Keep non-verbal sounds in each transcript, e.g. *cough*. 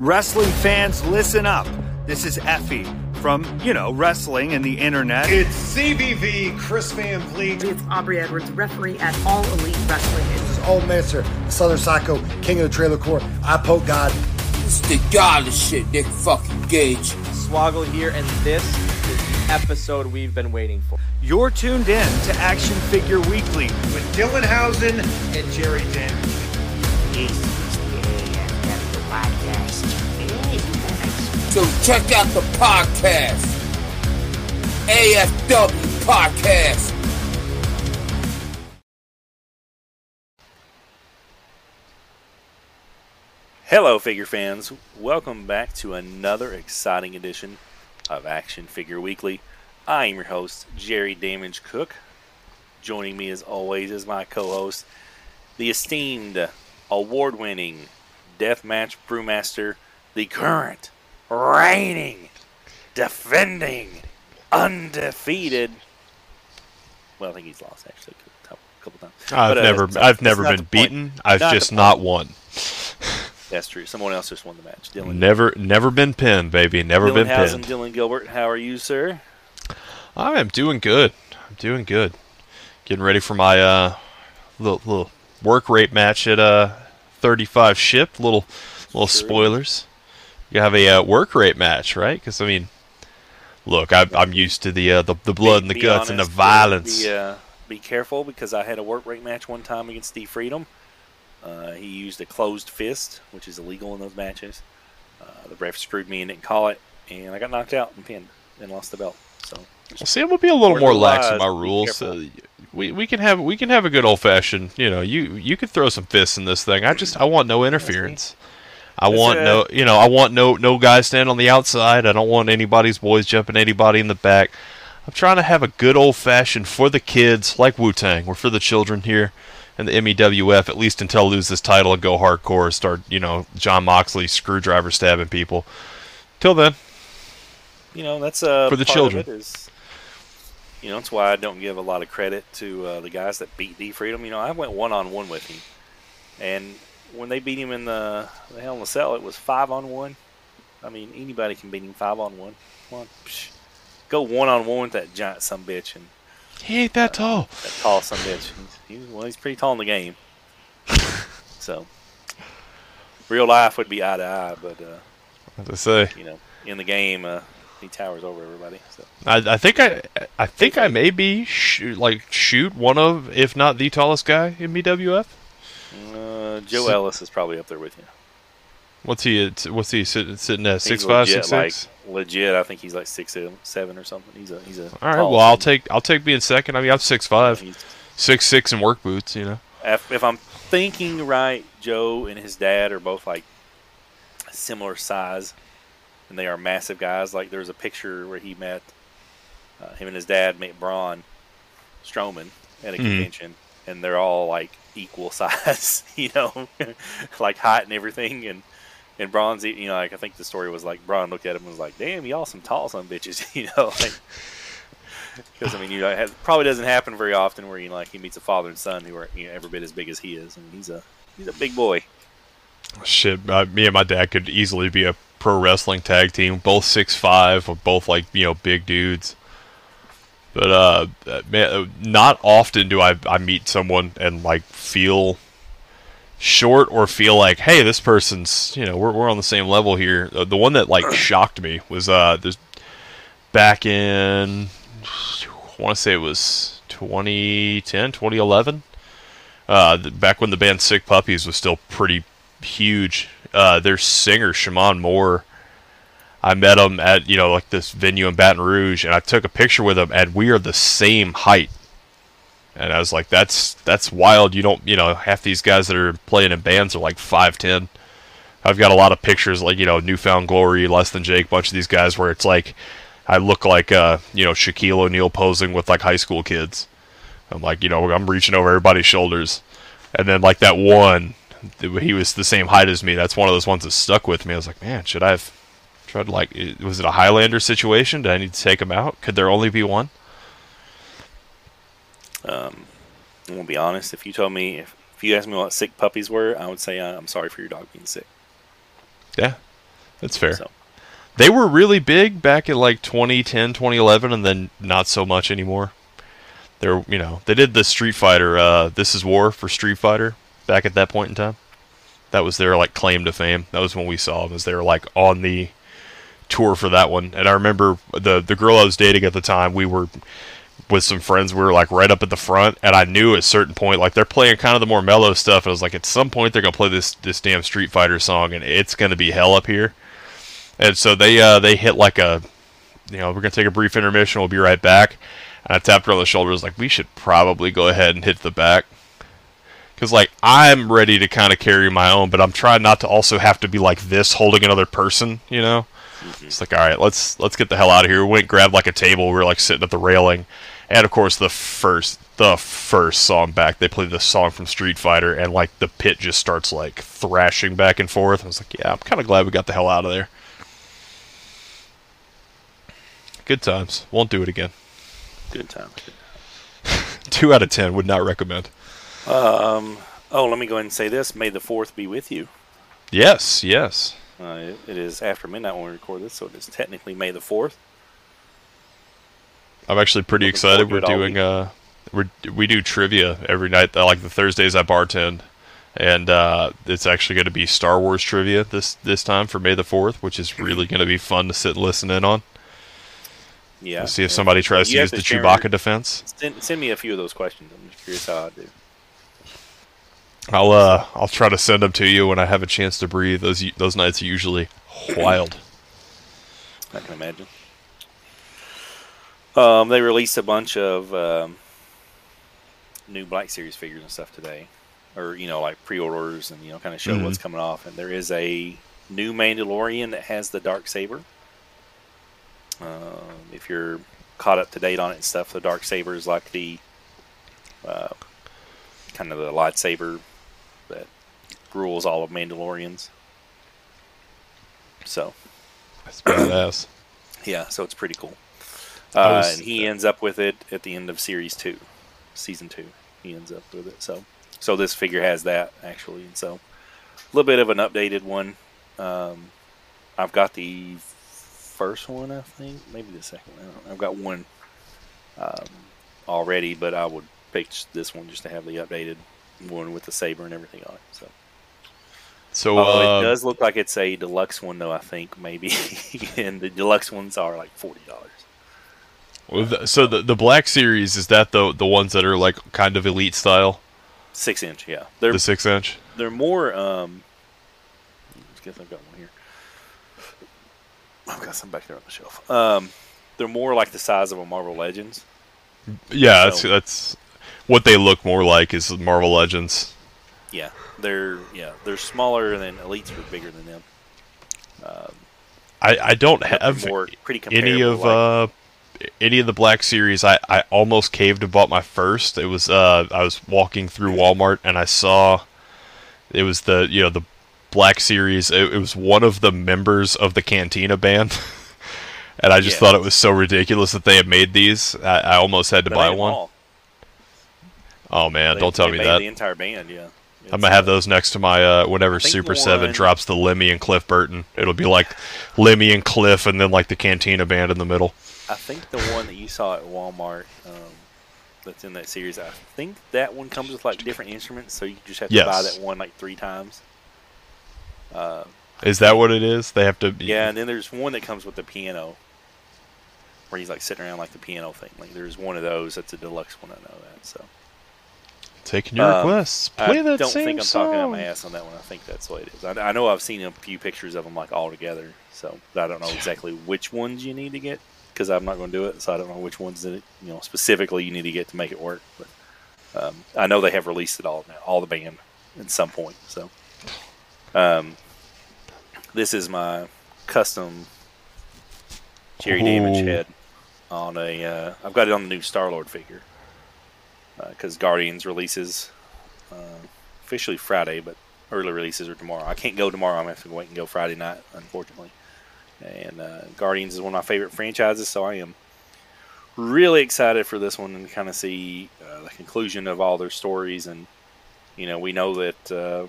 Wrestling fans, listen up. This is Effie from, you know, wrestling and the internet. It's CBV, Chris Van Vliet. It's Aubrey Edwards, referee at All Elite Wrestling. This is Old Manser, Southern Psycho, King of the Trailer Court. I poke God. It's the godless shit, Nick fucking Gage. Swoggle here, and this is the episode we've been waiting for. You're tuned in to Action Figure Weekly with Dylan Housen and Jerry Damage. So check out the podcast. AFW Podcast. Hello, figure fans. Welcome back to another exciting edition of Action Figure Weekly. I am your host, Jerry Damage Cook. Joining me, as always, is my co host, the esteemed, award winning Deathmatch Brewmaster, the current, reigning, defending, undefeated. Well, I think he's lost actually a couple, couple times. I've But, uh, never, it's- I've never been the point. beaten. I've Not just not won. *laughs* That's true. Someone else just won the match. Dylan. Never, never been pinned, baby. Never Dylan been Housen, pinned. Dylan Gilbert. How are you, sir? I am doing good. I'm doing good. Getting ready for my uh, little, little work rate match at uh 35 ship. Little, little Sure. spoilers. You have a uh, work rate match, right? Because I mean, look, I, I'm used to the uh, the, the blood and the Be- be guts and the violence. Be, uh, be careful because I had a work rate match one time against Steve Freedom. Uh, he used a closed fist, which is illegal in those matches. Uh, the ref screwed me and didn't call it, and I got knocked out and pinned and lost the belt. So Well, see, I'm gonna be a little more lax in my rules. Uh, we we can have we can have a good old fashioned. You know, you you could throw some fists in this thing. I just I want no interference. I That's want it. no you know I want no no guys standing on the outside. I don't want anybody's boys jumping anybody in the back. I'm trying to have a good old fashioned for the kids, like Wu Tang. We're for the children here, and the MEWF at least until I lose this title and go hardcore, start you know Jon Moxley screwdriver stabbing people. Till then, you know that's uh, For the children. Of it is, you know, that's why I don't give a lot of credit to uh, the guys that beat D Freedom. You know, I went one on one with him, and when they beat him in the the Hell in a Cell, it was five on one. I mean, anybody can beat him five on one. Come on, psh. go one on one with that giant some bitch and he ain't that tall. that tall some bitch. He's, he's, well, he's pretty tall in the game. *laughs* so, real life would be eye to eye, but uh, As I say. you know, in the game, uh, he towers over everybody. So. I, I think I I think I may be sh- like shoot one of if not the tallest guy in BWF. Uh, Joe So- Ellis is probably up there with you. What's he at, what's he sitting sitting at six five legit, six six? Like legit, I think he's like six seven, seven or something. He's a he's a. All right, well I'll take I'll take being second. I mean I'm six five, six six in work boots. You know. If, if I'm thinking right, Joe and his dad are both like similar size, and they are massive guys. Like there's a picture where he met uh, him and his dad met Braun Strowman at a Mhm. convention, and they're all like equal size, *laughs* you know, *laughs* like height and everything. And and Braun's, you know, like I think the story was like Braun looked at him and was like, "Damn, y'all some tall some bitches," *laughs* you know. Because I mean, you know, it has- probably doesn't happen very often where you know, like he meets a father and son who are you know, every bit as big as he is, I and he's a he's a big boy. Shit, uh, me and my dad could easily be a pro wrestling tag team. Both six five, both like you know big dudes. But uh, man, not often do I I meet someone and like feel short or feel like, hey, this person's you know we're we're on the same level here. Uh, the one that like *clears throat* shocked me was uh this back in I want to say it was 2010, 2011. Uh, back when the band Sick Puppies was still pretty huge. Uh, their singer Shimon Moore, I met him at you know like this venue in Baton Rouge, and I took a picture with him, and we are the same height. And I was like, that's that's wild. You don't you know half these guys that are playing in bands are like five ten. I've got a lot of pictures like you know New Found Glory, Less Than Jake, bunch of these guys where it's like I look like uh you know Shaquille O'Neal posing with like high school kids. I'm like you know I'm reaching over everybody's shoulders, and then like that one, he was the same height as me. That's one of those ones that stuck with me. I was like, man, should I have tried like was it a Highlander situation? Did I need to take him out? Could there only be one? Um, I'm gonna be honest. If you told me if, if you asked me what sick puppies were, I would say uh, I'm sorry for your dog being sick. Yeah. That's fair. So They were really big back in like 2010, 2011, and then not so much anymore. They're, you know, they did the Street Fighter, uh, This Is War for Street Fighter back at that point in time. That was their like claim to fame. That was when we saw them, as they were like on the tour for that one. And I remember the the girl I was dating at the time. We were with some friends. We were like right up at the front, and I knew at a certain point, like they're playing kind of the more mellow stuff. And I was like, at some point they're gonna play this this damn Street Fighter song, and it's gonna be hell up here. And so they uh, they hit like a, you know, we're gonna take a brief intermission. We'll be right back. And I tapped her on the shoulder. Was like, we should probably go ahead and hit the back. Because like I'm ready to kind of carry my own, but I'm trying not to also have to be like this holding another person. You know, it's like all right, let's let's get the hell out of here. We went grabbed like a table. We were like sitting at the railing, and of course the first the first song back, they played the song from Street Fighter, and like the pit just starts like thrashing back and forth. I was like, yeah, I'm kind of glad we got the hell out of there. Good times. Won't do it again. good time. *laughs* Two out of ten would not recommend. Um. Oh, let me go ahead and say this. May the fourth be with you. Yes, yes. Uh, it, it is after midnight when we record this, so it is technically May the fourth. I'm actually pretty Looking excited. We're forward to it all doing uh, we we do trivia every night. uh, Like the Thursdays I bartend, and uh, it's actually going to be Star Wars trivia this this time for May the Fourth, which is really going to be fun to sit and listen in on. Yeah. We'll see if somebody tries to use the share- Chewbacca defense. Send, send me a few of those questions. I'm just curious how I do. I'll uh I'll try to send them to you when I have a chance to breathe. Those those nights are usually wild. I can imagine. Um, they released a bunch of um, new Black Series figures and stuff today, or you know, like pre-orders and you know, kind of show what's coming off. And there is a new Mandalorian that has the dark saber. Um, if you're caught up to date on it and stuff, the dark saber is like the uh, kind of the lightsaber rules all of Mandalorians. So That's badass. *clears throat* yeah, so it's pretty cool. Uh, was- and he ends up with it at the end of series two, season two. He ends up with it. So, so this figure has that actually, and so a little bit of an updated one. Um, I've got the first one, I think, maybe the second one. I don't know. I've got one um, already, but I would pick this one just to have the updated one with the saber and everything on it. So. So Oh, uh, it does look like it's a deluxe one, though. I think maybe, *laughs* and the deluxe ones are like forty dollars. well, the- so the the Black Series is that the the ones that are like kind of elite style, Six inch, yeah. They're the six inch. they're more. Um, I guess I've got one here. I've got some back there on the shelf. Um, they're more like the size of a Marvel Legends. Yeah, that's So- that's what they look more like is Marvel Legends. Yeah, they're yeah they're smaller than Elites are bigger than them. I, I don't have more pretty any of like- uh any of the Black Series. I, I almost caved and bought my first. It was uh I was walking through Walmart and I saw it was the you know the Black Series. It, it was one of the members of the Cantina band. *laughs* And I just Yeah. thought it was so ridiculous that they had made these. I, I almost had to They buy one. Oh man, They- don't tell they me made that. The entire band, yeah. I'm gonna have those next to my uh, whenever Super Seven drops the Lemmy and Cliff Burton. It'll be like Lemmy and Cliff, and then like the Cantina band in the middle. I think the one that you saw at Walmart um, that's in that series, I think that one comes with like different instruments, so you just have to Yes. buy that one like three times. Uh, Is that what it is? They have to. yeah, and then there's one that comes with the piano, where he's like sitting around like the piano thing. Like there's one of those that's a deluxe one. I know that. So Taking your Um, requests. Play I that don't same think I'm song. talking out my ass on that one. I think that's what it is. I, I know I've seen a few pictures of them like all together, so but I don't know exactly which ones you need to get because I'm not going to do it. So I don't know which ones that you know specifically you need to get to make it work. But um, I know they have released it all now, all the band at some point. So um, this is my custom Jerry Damage head on a. Uh, I've got it on the new Star Lord figure because Guardians releases uh, officially Friday, but early releases are tomorrow. I can't go tomorrow. I'm gonna have to wait and go Friday night, unfortunately. And uh, Guardians is one of my favorite franchises, so I am really excited for this one and kind of see uh, the conclusion of all their stories. And you know, we know that uh,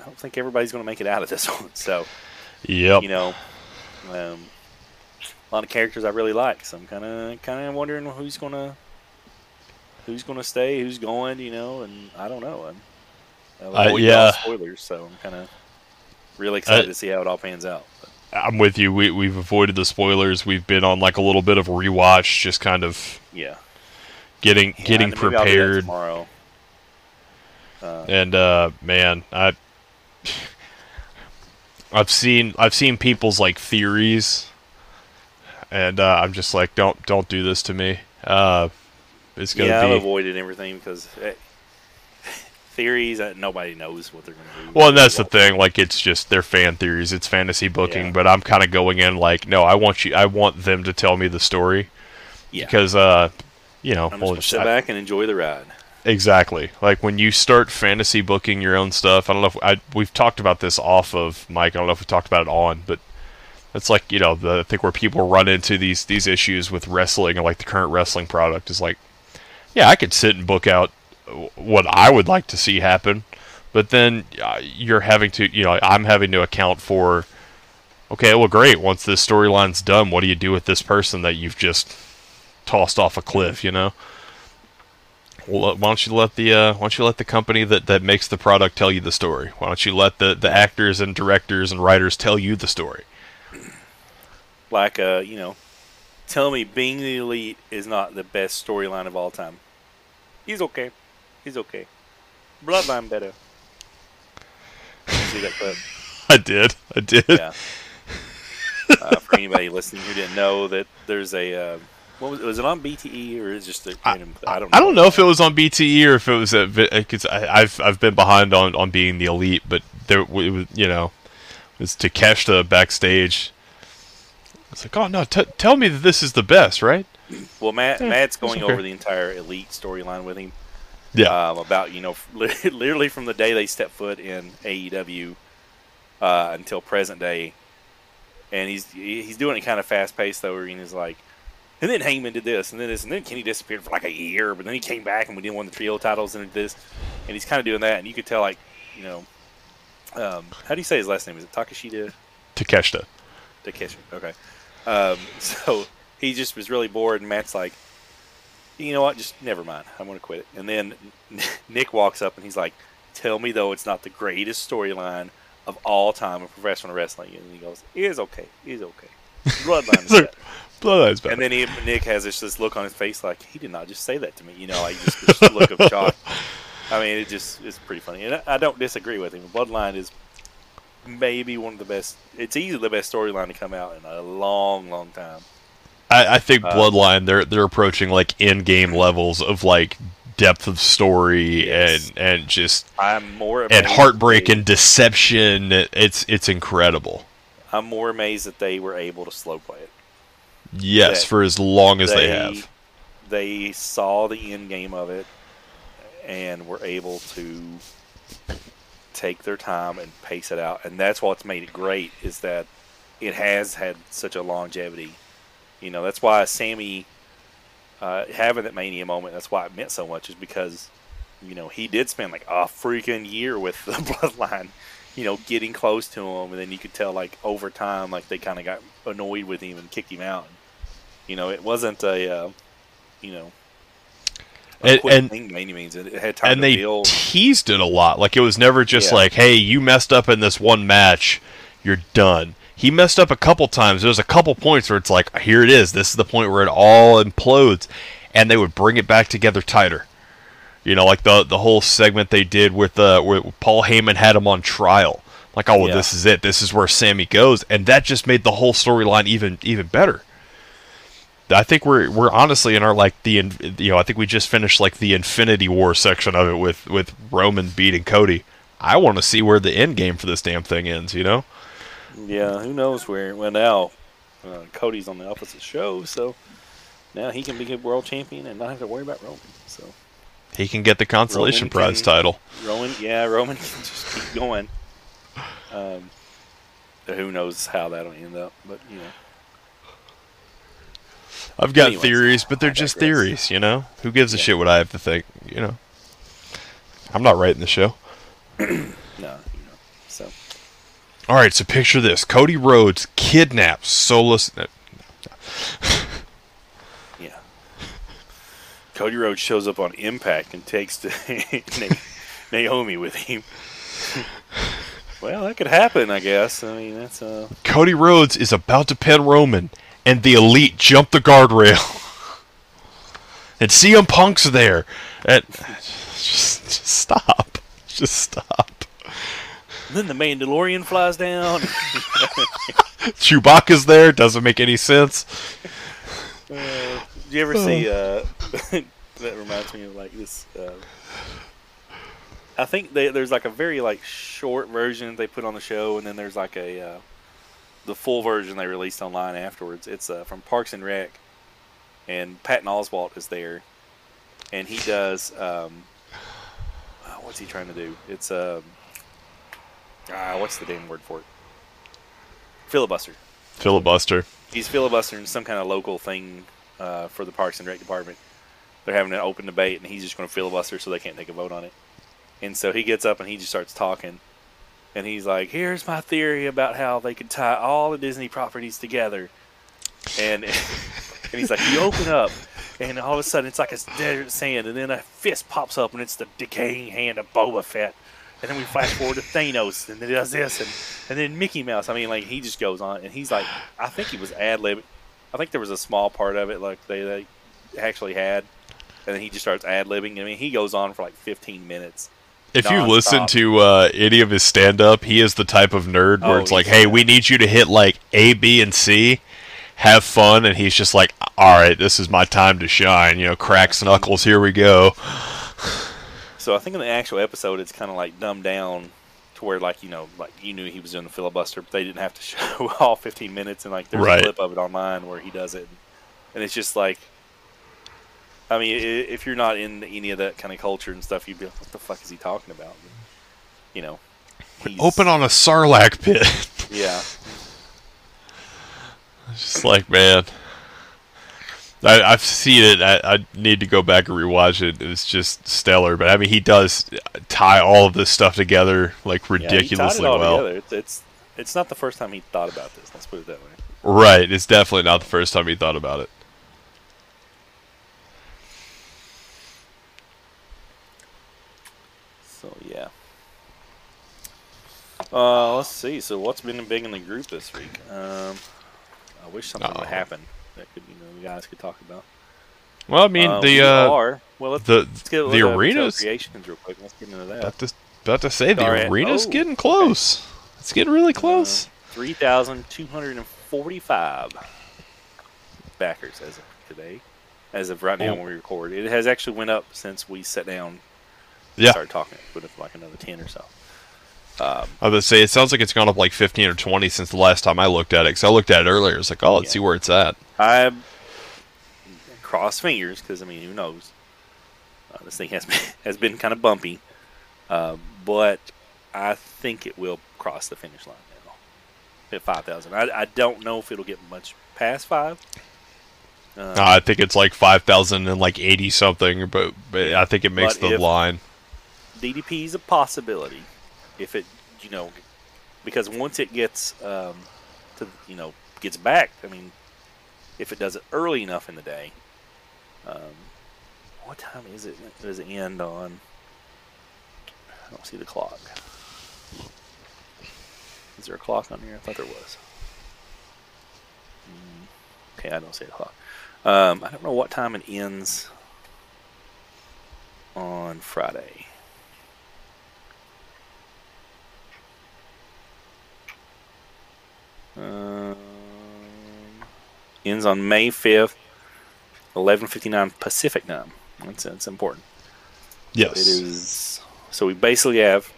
I don't think everybody's going to make it out of this *laughs* one, so Yep. You know, um, a lot of characters I really like. So I'm kind of kind of wondering who's gonna who's gonna stay, who's going. You know, and I don't know. I'm, Uh, yeah. spoilers. So I'm kind of really excited Uh, to see how it all pans out. But, I'm with you. We we've avoided the spoilers. We've been on like a little bit of a rewatch, just kind of yeah, getting Yeah, getting maybe I'll do that prepared. tomorrow. Uh, And uh, man, I I've seen I've seen people's like theories, and uh, I'm just like, don't don't do this to me. It's gonna yeah, I've be avoided everything because eh, *laughs* theories that nobody knows what they're going to do. well, and that's the thing. Like, it's just they're fan theories. It's fantasy booking, Yeah. but I'm kind of going in like, no, I want you. I want them to tell me the story Yeah, because uh, you know, I'm well, just gonna I- sit back and enjoy the ride. Exactly. Like when you start fantasy booking your own stuff, I don't know if I we've talked about this off of mic. I don't know if we talked about it on, but it's like you know the I think where people run into these these issues with wrestling and like the current wrestling product is like, yeah, I could sit and book out what I would like to see happen, but then uh, you're having to you know I'm having to account for. Okay, well, great. Once this storyline's done, what do you do with this person that you've just tossed off a cliff? You know. Well, why don't you let the uh, why don't you let the company that, that makes the product tell you the story? Why don't you let the, the actors and directors and writers tell you the story? Like, uh, you know, tell me being the elite is not the best storyline of all time. He's okay. He's okay. Bloodline better. See that clip? *laughs* I did, I did. Yeah. Uh, for anybody listening who didn't know that there's a uh, what was, was it on BTE or is it just a random? I, don't. Know. I don't know if it was on BTE or if it was at because I've I've been behind on, on being the elite, but there it was you know it was Takeshita backstage. It's like, oh no, t- tell me that this is the best, right? Well, Matt Yeah, Matt's going okay. over the entire elite storyline with him. Yeah, um, about you know *laughs* literally from the day they step foot in AEW uh, until present day, and he's he's doing it kind of fast paced though. Where he's like, and then Heyman did this, and then this, and then Kenny disappeared for like a year, but then he came back and we did won the trio titles and this, and he's kind of doing that, and you could tell like, you know, um, how do you say his last name? Is it Takashita? Takeshita. Takeshi. Okay. Um, *laughs* so he just was really bored, and Matt's like, you know what? Just never mind. I'm going to quit it. And then *laughs* Nick walks up and he's like, tell me though it's not the greatest storyline of all time in professional wrestling. And he goes, it is okay. It is okay. Bloodline is better. Bloodline's *laughs* better. And then he, Nick has this, this look on his face like, he did not just say that to me. You know, like just this look of shock. I mean, it just it's pretty funny. And I, I don't disagree with him. Bloodline is maybe one of the best. It's easily the best storyline to come out in a long, long time. I, I think Uh, Bloodline they're they're approaching like in game levels of like depth of story Yes. and and just I'm more and heartbreak they- and deception. It's it's incredible. I'm more amazed that they were able to slow play it. Yes, That for as long as they, have. They saw the end game of it and were able to take their time and pace it out. And that's what's made it great is that it has had such a longevity. You know, that's why Sammy uh, having that mania moment, that's why it meant so much, is because, you know, he did spend like a freaking year with the *laughs* bloodline, you know, getting close to him. And then you could tell, like, over time, like, they kind of got annoyed with him and kicked him out. You know, it wasn't a, uh, you know, And- and- thing by any means. It, it had time And they build. teased it a lot. Like it was never just Yeah. like, "Hey, you messed up in this one match, you're done." He messed up a couple times. There was a couple points where it's like, "Here it is. This is the point where it all implodes," and they would bring it back together tighter. You know, like the the whole segment they did with uh, where Paul Heyman had him on trial. Like, oh, well, Yeah. this is it. This is where Sammy goes, and that just made the whole storyline even even better. I think we're we're honestly in our like the you know I think we just finished like the Infinity War section of it with with Roman beating Cody. I want to see where the end game for this damn thing ends. You know, Yeah, who knows where? Well, now uh, Cody's on the opposite show, so now he can be a world champion and not have to worry about Roman. So he can get the consolation Roman prize can- title. Roman, yeah, Roman *laughs* can just keep going. Um, who knows how that'll end up? But you know, I've got Anyways, theories, but they're I just digress. theories. You know, who gives a Yeah. shit what I have to think? You know, I'm not writing the show. *clears throat* no, you know. So All right, so picture this: Cody Rhodes kidnaps Solus. *laughs* Yeah. Cody Rhodes shows up on Impact and takes *laughs* Na- Naomi with him. *laughs* well, that could happen, I guess. I mean, that's uh. Cody Rhodes is about to pin Roman, and the Elite jump the guardrail. *laughs* and CM Punk's there. And just, just stop. Just stop. Then the Mandalorian flies down. *laughs* Chewbacca's there. Doesn't make any sense. Uh, did you ever see? Uh, *laughs* that reminds me of like this. Uh, I think they, there's like a very like short version they put on the show, and then there's like a uh, the full version they released online afterwards. It's uh, from Parks and Rec, and Patton Oswalt is there, and he does. Um, uh, what's he trying to do? It's um, ah, what's the damn word for it? Filibuster Filibuster. he's filibustering some kind of local thing uh, for the Parks and Rec department. They're having an open debate, and he's just going to filibuster so they can't take a vote on it. And so he gets up and he just starts talking, and he's like, "Here's my theory about how they could tie all the Disney properties together." And *laughs* and he's like, "You open up, and all of a sudden it's like a desert sand, and then a fist pops up, and it's the decaying hand of Boba Fett." And then we flash forward to Thanos, and then he does this, and, and then Mickey Mouse. I mean, like he just goes on, and he's like, I think he was ad lib. I think there was a small part of it like they, they actually had, and then he just starts ad libbing. I mean, he goes on for like 15 minutes. If you listen to uh, any of his stand up, he is the type of nerd where Oh, it's like, hey, we need you to hit like A, B, and C, have fun. And he's just like, all right, this is my time to shine. You know, cracks knuckles, here we go. So I think in the actual episode, it's kind of like dumbed down to where like you know like you knew he was doing the filibuster, but they didn't have to *laughs* show all 15 minutes. And like there's Right. a clip of it online where he does it, and it's just like. I mean, if you're not in any of that kind of culture and stuff, you'd be like, "What the fuck is he talking about?" You know, Open on a Sarlacc pit. *laughs* Yeah, just like, man. I, I've seen it. I, I need to go back and rewatch it. It's just stellar. But I mean, he does tie all of this stuff together like Yeah, ridiculously all well. It's, it's it's not the first time he thought about this. Let's put it that way. Right. It's definitely not the first time he thought about it. So yeah. Uh, let's see. So what's been big in the group this week? Um, I wish something Oh. would happen that could you know the guys could talk about. Well, I mean, Uh, the we uh, are well. Let's, the let's get a the arenas. creations real quick. Let's get into that. About to, about to say the arena's Oh, getting close. It's getting really close. Uh, Three thousand two hundred and forty-five backers as of today, as of right now Oh. when we record. It has actually went up since we sat down. Yeah, started talking. It up like another ten or so. Um, I was gonna say it sounds like it's gone up like fifteen or twenty since the last time I looked at it. Because I looked at it earlier. It's like, oh, let's Yeah. see where it's at. I cross fingers because I mean, who knows? Uh, this thing has been, *laughs* has been kind of bumpy, uh, but I think it will cross the finish line now at five thousand. I, I don't know if it'll get much past five. Uh, Uh, I think it's like five thousand and like eighty something, but but I think it makes the if- line. DDP is a possibility if it, you know, because once it gets um, to, you know, gets back. I mean, if it does it early enough in the day. Um, what time is it? Does it end on? I don't see the clock. Is there a clock on here? I thought there was. Mm, Okay, I don't see a clock. Um, I don't know what time it ends on Friday. Um, ends on May 5th, 11:59 Pacific time. That's, that's important. Yes. It is. So we basically have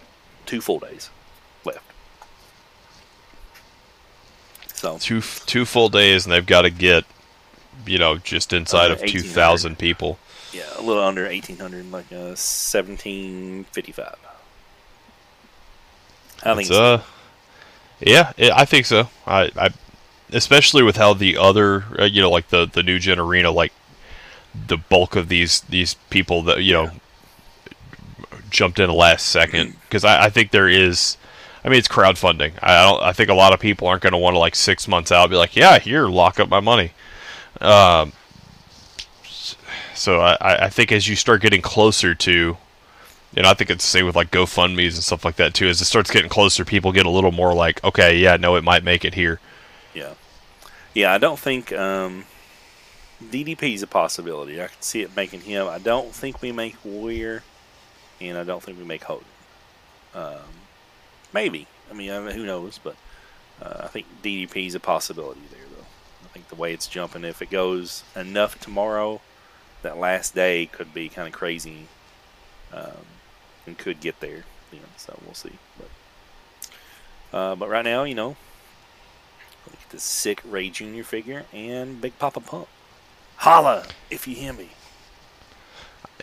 two full days left. So two two full days, and they've got to get, you know, just inside Uh, of two 1800. people. yeah, a little under 1800, like uh, 1755. I think It's, so. uh, yeah, I think so. I, I, especially with how the other, uh, you know, like the the new gen arena, like the bulk of these these people that you know jumped in last second *clears throat* because I, I think there is. I mean, it's crowdfunding. I don't. I think a lot of people aren't going to want to like six months out be like, yeah, here, lock up my money. Um, so I, I think as you start getting closer to, know, I think it's the same with like GoFundmes and stuff like that too. As it starts getting closer, people get a little more like, okay, yeah, no, it might make it here. Yeah, yeah. I don't think um, DDP is a possibility. I can see it making him. I don't think we make Warrior, and I don't think we make Hogan. Um, maybe. I mean, I mean, who knows? But uh, I think DDP is a possibility there, though. I think the way it's jumping, if it goes enough tomorrow, that last day could be kind of crazy, um, and could get there. You know, so we'll see. But uh, but right now, you know, look at this sick Rey Jr. figure and Big Papa Pump. Holla if you hear me.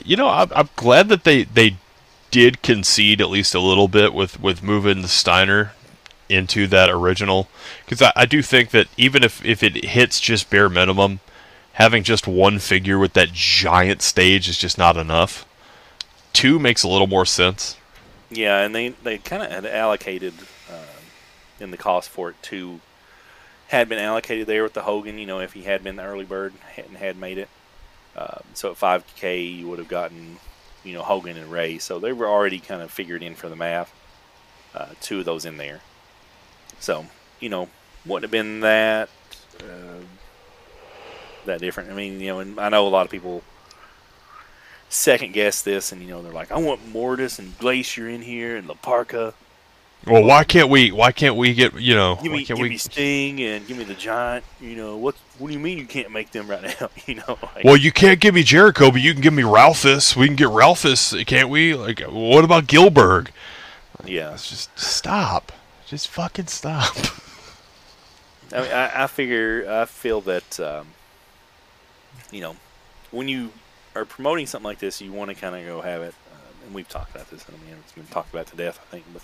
You know, I'm, I'm glad that they they did concede at least a little bit with with moving the Steiner into that original because I, I do think that even if if it hits just bare minimum, having just one figure with that giant stage is just not enough. Two makes a little more sense. Yeah, and they they kind of had allocated uh, in the cost for it to had been allocated there with the Hogan. You know, if he had been the early bird and had made it, uh, so at 5K you would have gotten you know Hogan and Rey. So they were already kind of figured in for the math. Uh, two of those in there. So you know wouldn't have been that uh, that different. I mean, you know, and I know a lot of people second guess this, and you know they're like, I want Mortis and Glacier in here and La Parka. Well, why can't we? Why can't we get you know? Give me, give we? me Sting and give me the Giant. You know what? What do you mean you can't make them right now? *laughs* You know. Like, Well, you can't give me Jericho, but you can give me Ralphus. We can get Ralphus, can't we? Like, what about Gilbert? yeah. Let's just stop. Just fucking stop. *laughs* I mean, I, I figure, I feel that, um, you know, when you are promoting something like this, you want to kind of go have it. Uh, and we've talked about this. I mean, it's been talked about to death, I think. But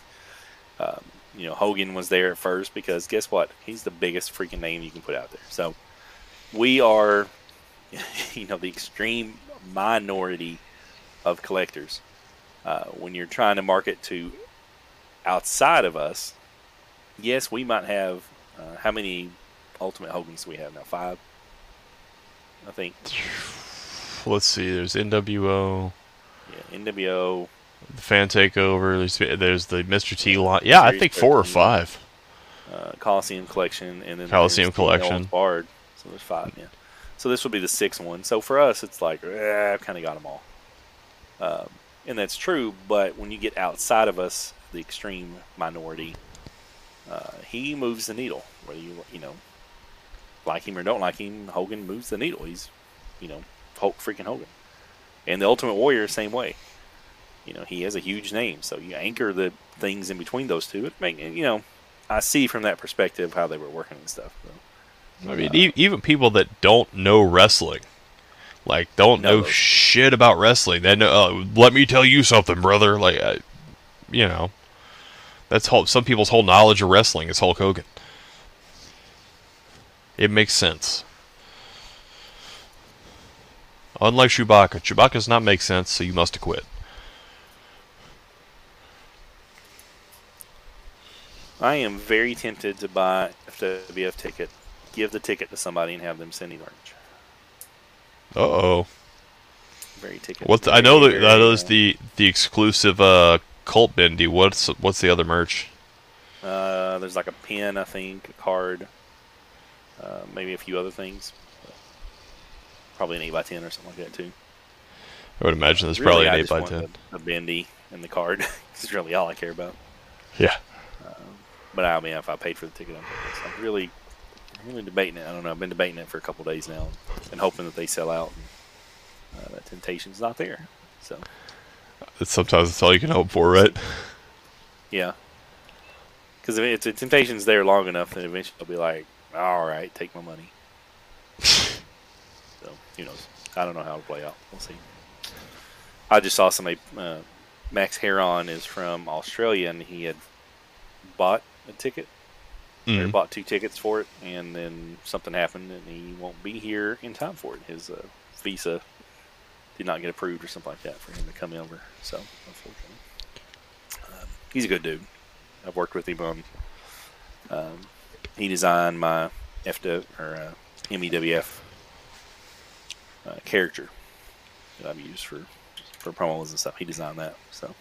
um, you know, Hogan was there at first because guess what? He's the biggest freaking name you can put out there. So we are, *laughs* you know, the extreme minority of collectors. Uh, when you're trying to market to outside of us, yes, we might have. Uh, how many Ultimate Hogans do we have now? Five, I think. Let's see. There's NWO, Yeah, NWO. the Fan Takeover. There's there's the Mr. T line. Yeah, I think four or five. uh, Coliseum collection, and then Coliseum collection. Bard. So there's five, yeah. So this would be the sixth one. So for us, it's like eh, I've kind of got them all, um, and that's true. But when you get outside of us, the extreme minority, uh, he moves the needle. Whether you you know like him or don't like him, Hogan moves the needle. He's you know Hulk freaking Hogan, and the Ultimate Warrior same way. You know he has a huge name, so you anchor the things in between those two. It make you know I see from that perspective how they were working and stuff. So. I mean, e- even people that don't know wrestling, like don't know No. shit about wrestling, they know. Uh, let me tell you something, brother. Like, uh, you know, that's whole, some people's whole knowledge of wrestling is Hulk Hogan. It makes sense. Unlike Chewbacca, Chewbacca does not make sense, so you must acquit. I am very tempted to buy a WWF ticket, give the ticket to somebody, and have them send me merch. Uh oh. Very ticket. What I know that that is the the exclusive uh, cult bendy. What's what's the other merch? Uh, there's like a pin, I think, a card, uh, maybe a few other things. Probably an eight by ten or something like that too. I would imagine there's Really, probably an I eight by ten. The, the bendy and the card. *laughs* It's really all I care about. Yeah. But I mean, if I paid for the ticket, I'm, I'm really, really debating it. I don't know. I've been debating it for a couple days now, and hoping that they sell out. And, uh, that temptation's not there. So It's sometimes it's all you can hope for, right? yeah, because if, if the temptation's there long enough, then eventually they'll be like, "All right, take my money." *laughs* who knows? I don't know how it'll play out. We'll see. I just saw somebody. Uh, Max Heron is from Australia, and he had bought a ticket or Mhm. bought two tickets for it, and then something happened, and he won't be here in time for it. His uh, visa did not get approved or something like that for him to come over. So, unfortunately, um, he's a good dude. I've worked with him on. Um, he designed my FW or uh, MEWF uh, character that I've used for for promos and stuff. He designed that. So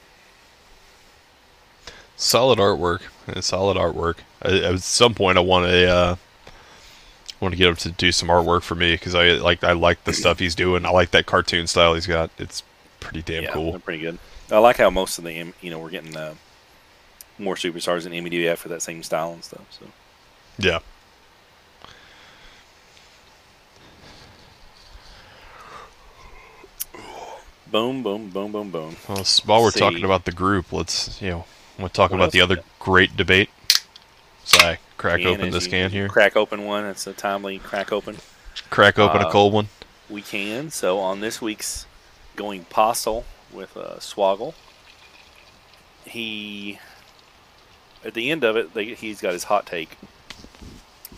Solid artwork. Uh, Solid artwork. I, at some point, I want to uh, want to get him to do some artwork for me because I like I like the stuff he's doing. I like that cartoon style he's got. It's pretty damn yeah, cool. pretty good. I like how most of the you know we're getting uh, more superstars in MEWF for that same style and stuff. So Yeah. Boom, boom, boom, boom, boom. Well, while we're See. talking about the group, let's you know we'll talk What about the other great debate. So I crack Can open this you- can here. Crack open one. It's a timely crack open. Crack open a Uh, cold one. We can. So on this week's going postal with uh, Swoggle, he at the end of it, they, he's got his hot take,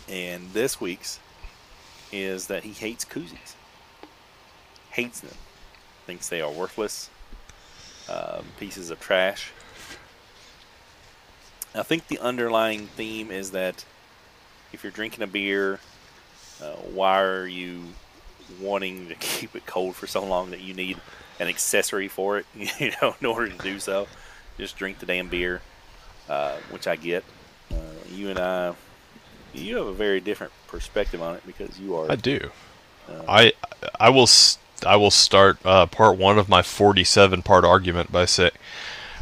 and this week's is that he hates koozies. Hates them. Thinks they are worthless. Um, pieces of trash. I think the underlying theme is that if you're drinking a beer, uh, why are you wanting to *laughs* keep it cold for so long that you need an accessory for it? *laughs* You know, in order to do so, just drink the damn beer, uh, which I get. Uh, you and I, you have a very different perspective on it because you are. I do. uh, I I will s- I will start uh, part one of my 47 part argument by saying,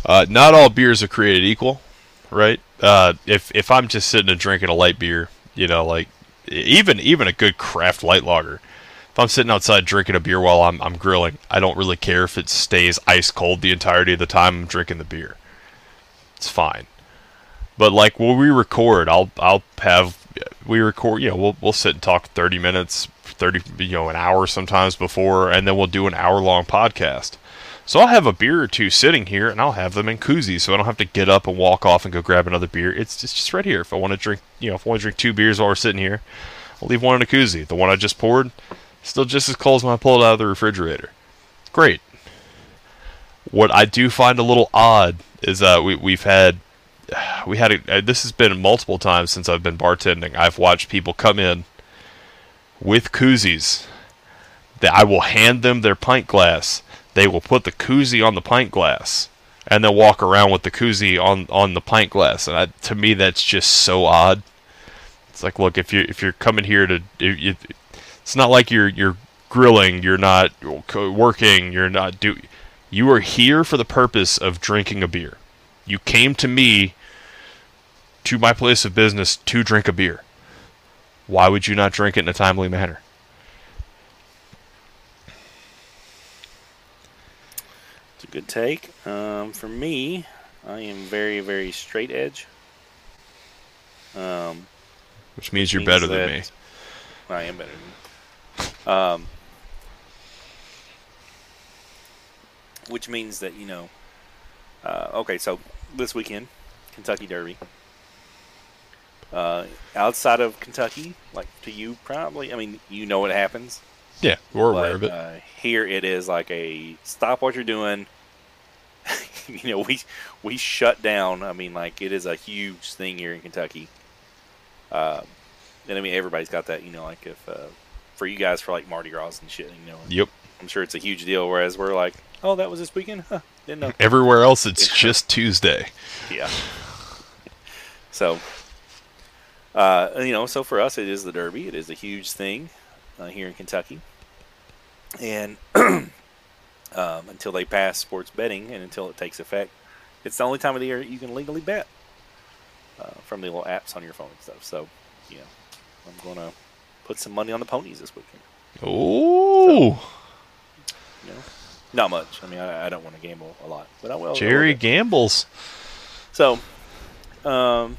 uh, not all beers are created equal, right? Uh, if if I'm just sitting and drinking a light beer, you know, like even even a good craft light lager. If I'm sitting outside drinking a beer while I'm I'm grilling, I don't really care if it stays ice cold the entirety of the time I'm drinking the beer. It's fine. But like when we record, I'll I'll have we record. You know, we'll we'll sit and talk thirty minutes, thirty you know an hour sometimes before, and then we'll do an hour long podcast. So I'll have a beer or two sitting here, and I'll have them in koozies, so I don't have to get up and walk off and go grab another beer. It's just, just right here. If I want to drink, you know, if I want to drink two beers while we're sitting here, I'll leave one in a koozie. The one I just poured, still just as cold as when I pulled it out of the refrigerator. Great. What I do find a little odd is uh, we we've had we had a, uh, this has been multiple times since I've been bartending. I've watched people come in with koozies. That I will hand them their pint glass. They will put the koozie on the pint glass, and then walk around with the koozie on on the pint glass. And I, to me, that's just so odd. It's like, look, if you if you're coming here to, it's not like you're you're grilling. You're not working. You're not do. You are here for the purpose of drinking a beer. You came to me to my place of business to drink a beer. Why would you not drink it in a timely manner? It's a good take. Um, for me, I am very, very straight edge. Um, Which means you're means better than me. I am better than you. Um, which means that you know. Uh, okay, so this weekend, Kentucky Derby. Uh, outside of Kentucky, like to you, probably. I mean, you know what happens. Yeah, we're but, aware of it. Uh, here it is like a stop what you're doing. *laughs* you know, we we shut down. I mean, like it is a huge thing here in Kentucky. Uh, and I mean, everybody's got that. You know, like if uh, for you guys for like Mardi Gras and shit. You know, yep. I'm sure it's a huge deal. Whereas we're like, oh, that was this weekend. Huh, didn't know. Everywhere else, it's *laughs* just Tuesday. Yeah. So, uh, you know, so for us, it is the Derby. It is a huge thing uh, here in Kentucky, and *clears throat* um, until they pass sports betting and until it takes effect, it's the only time of the year you can legally bet uh, from the little apps on your phone and stuff. So, you know, I'm gonna put some money on the ponies this weekend. Oh, You know, not much. I mean, I, I don't want to gamble a lot, but I will. Jerry gambles. So, um,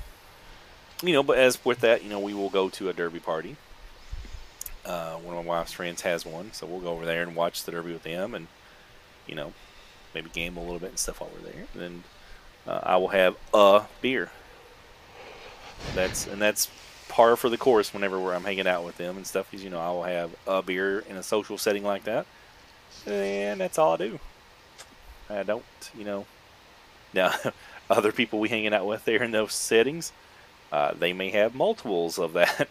you know, but as with that, you know, we will go to a derby party. Uh, one of my wife's friends has one, so we'll go over there and watch the derby with them, and you know, maybe gamble a little bit and stuff while we're there. And then uh, I will have a beer. That's and that's par for the course whenever we're, I'm hanging out with them and stuff. Is you know I will have a beer in a social setting like that, and that's all I do. I don't, you know. *laughs* Now, other people we hanging out with there in those settings, uh, they may have multiples of that.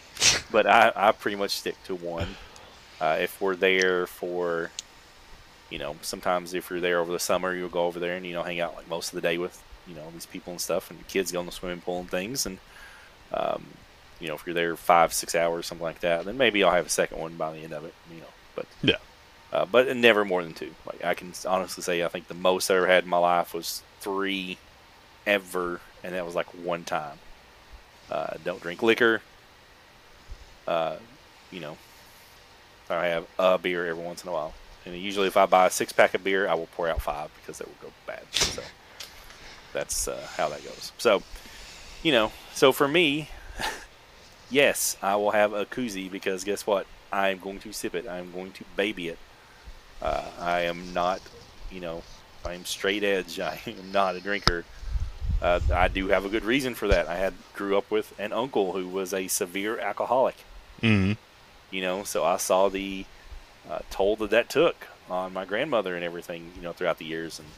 *laughs* but I, I pretty much stick to one. Uh, if we're there for, you know, sometimes if you're there over the summer, you'll go over there and you know hang out like most of the day with you know these people and stuff, and the kids go in the swimming pool and things, and um, you know if you're there five six hours something like that, then maybe I'll have a second one by the end of it, you know. But Yeah. uh, but never more than two. Like I can honestly say, I think the most I ever had in my life was three, ever, and that was like one time. Uh, don't drink liquor. Uh, you know, I have a beer every once in a while, and usually if I buy a six pack of beer, I will pour out five because that will go bad. So that's uh, how that goes. So, you know, so for me, *laughs* yes, I will have a koozie because guess what? I am going to sip it. I am going to baby it. Uh, I am not, you know, I am straight edge. *laughs* I am not a drinker. Uh, I do have a good reason for that. I had grew up with an uncle who was a severe alcoholic. Mm-hmm. You know, so I saw the uh, toll that that took on my grandmother and everything. You know, throughout the years, and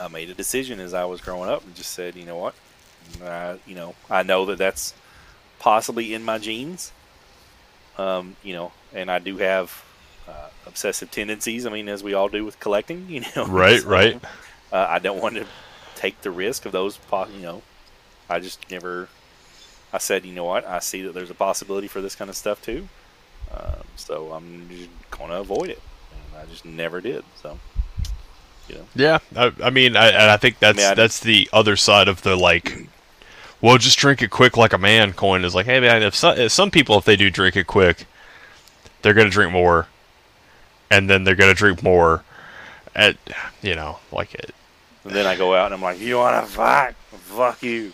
I made a decision as I was growing up and just said, you know what, uh, you know, I know that that's possibly in my genes. Um, you know, and I do have uh, obsessive tendencies. I mean, as we all do with collecting. *laughs* You know, Right, So, right. Uh, I don't want to take the risk of those. You know, I just never. I said, you know what? I see that there's a possibility for this kind of stuff too. Um, so I'm just gonna avoid it, and I just never did. So, you know, Yeah, I, I mean, I, and I think that's mean, I- that's the other side of the like, well, just drink it quick like a man. Coin is like, hey man, if some, if some people if they do drink it quick, they're gonna drink more, and then they're gonna drink more, at you know, like it. And then I go out and I'm like, you want to fight? Fuck you.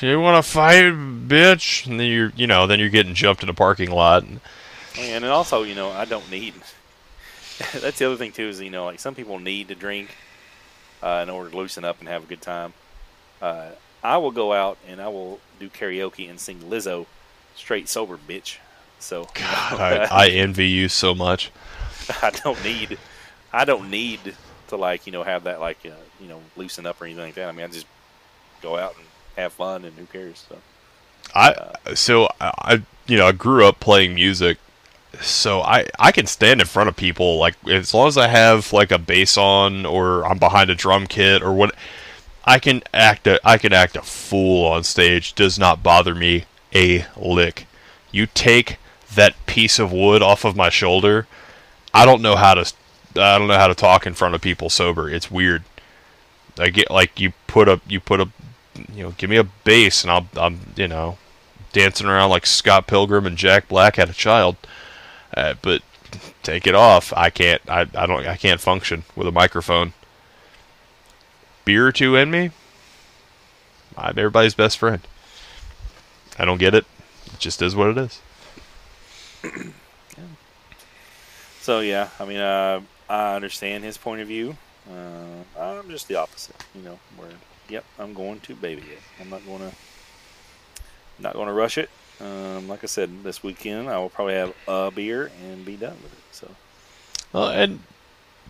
You want to fight, bitch? And then you're, you know, then you're getting jumped in a parking lot. And, And also, you know, I don't need. *laughs* that's the other thing too is you know like some people need to drink uh, in order to loosen up and have a good time. Uh, I will go out and I will do karaoke and sing Lizzo, straight sober bitch. So God, *laughs* I, I envy you so much. *laughs* I don't need, I don't need to like you know have that like uh, you know loosen up or anything like that. I mean I just go out and have fun and who cares. So I so I I- you know I grew up playing music, so I I can stand in front of people like as long as I have like a bass on or I'm behind a drum kit or what, I can act a I can act a fool on stage. Does not bother me a lick. You take that piece of wood off of my shoulder, I don't know how to I don't know how to talk in front of people sober. It's weird. I get like you put a you put a you know give me a bass and I'll I'm you know dancing around like Scott Pilgrim and Jack Black had a child. Uh, but take it off. I can't. I, I don't. I can't function with a microphone. Beer or two in me. I'm everybody's best friend. I don't get it. It just is what it is. *clears throat* So yeah, I mean, uh, I understand his point of view. Uh, I'm just the opposite, you know. Where, yep, I'm going to baby it. I'm not going to, not going to rush it. Um, like I said, this weekend I will probably have a beer and be done with it. So Well, and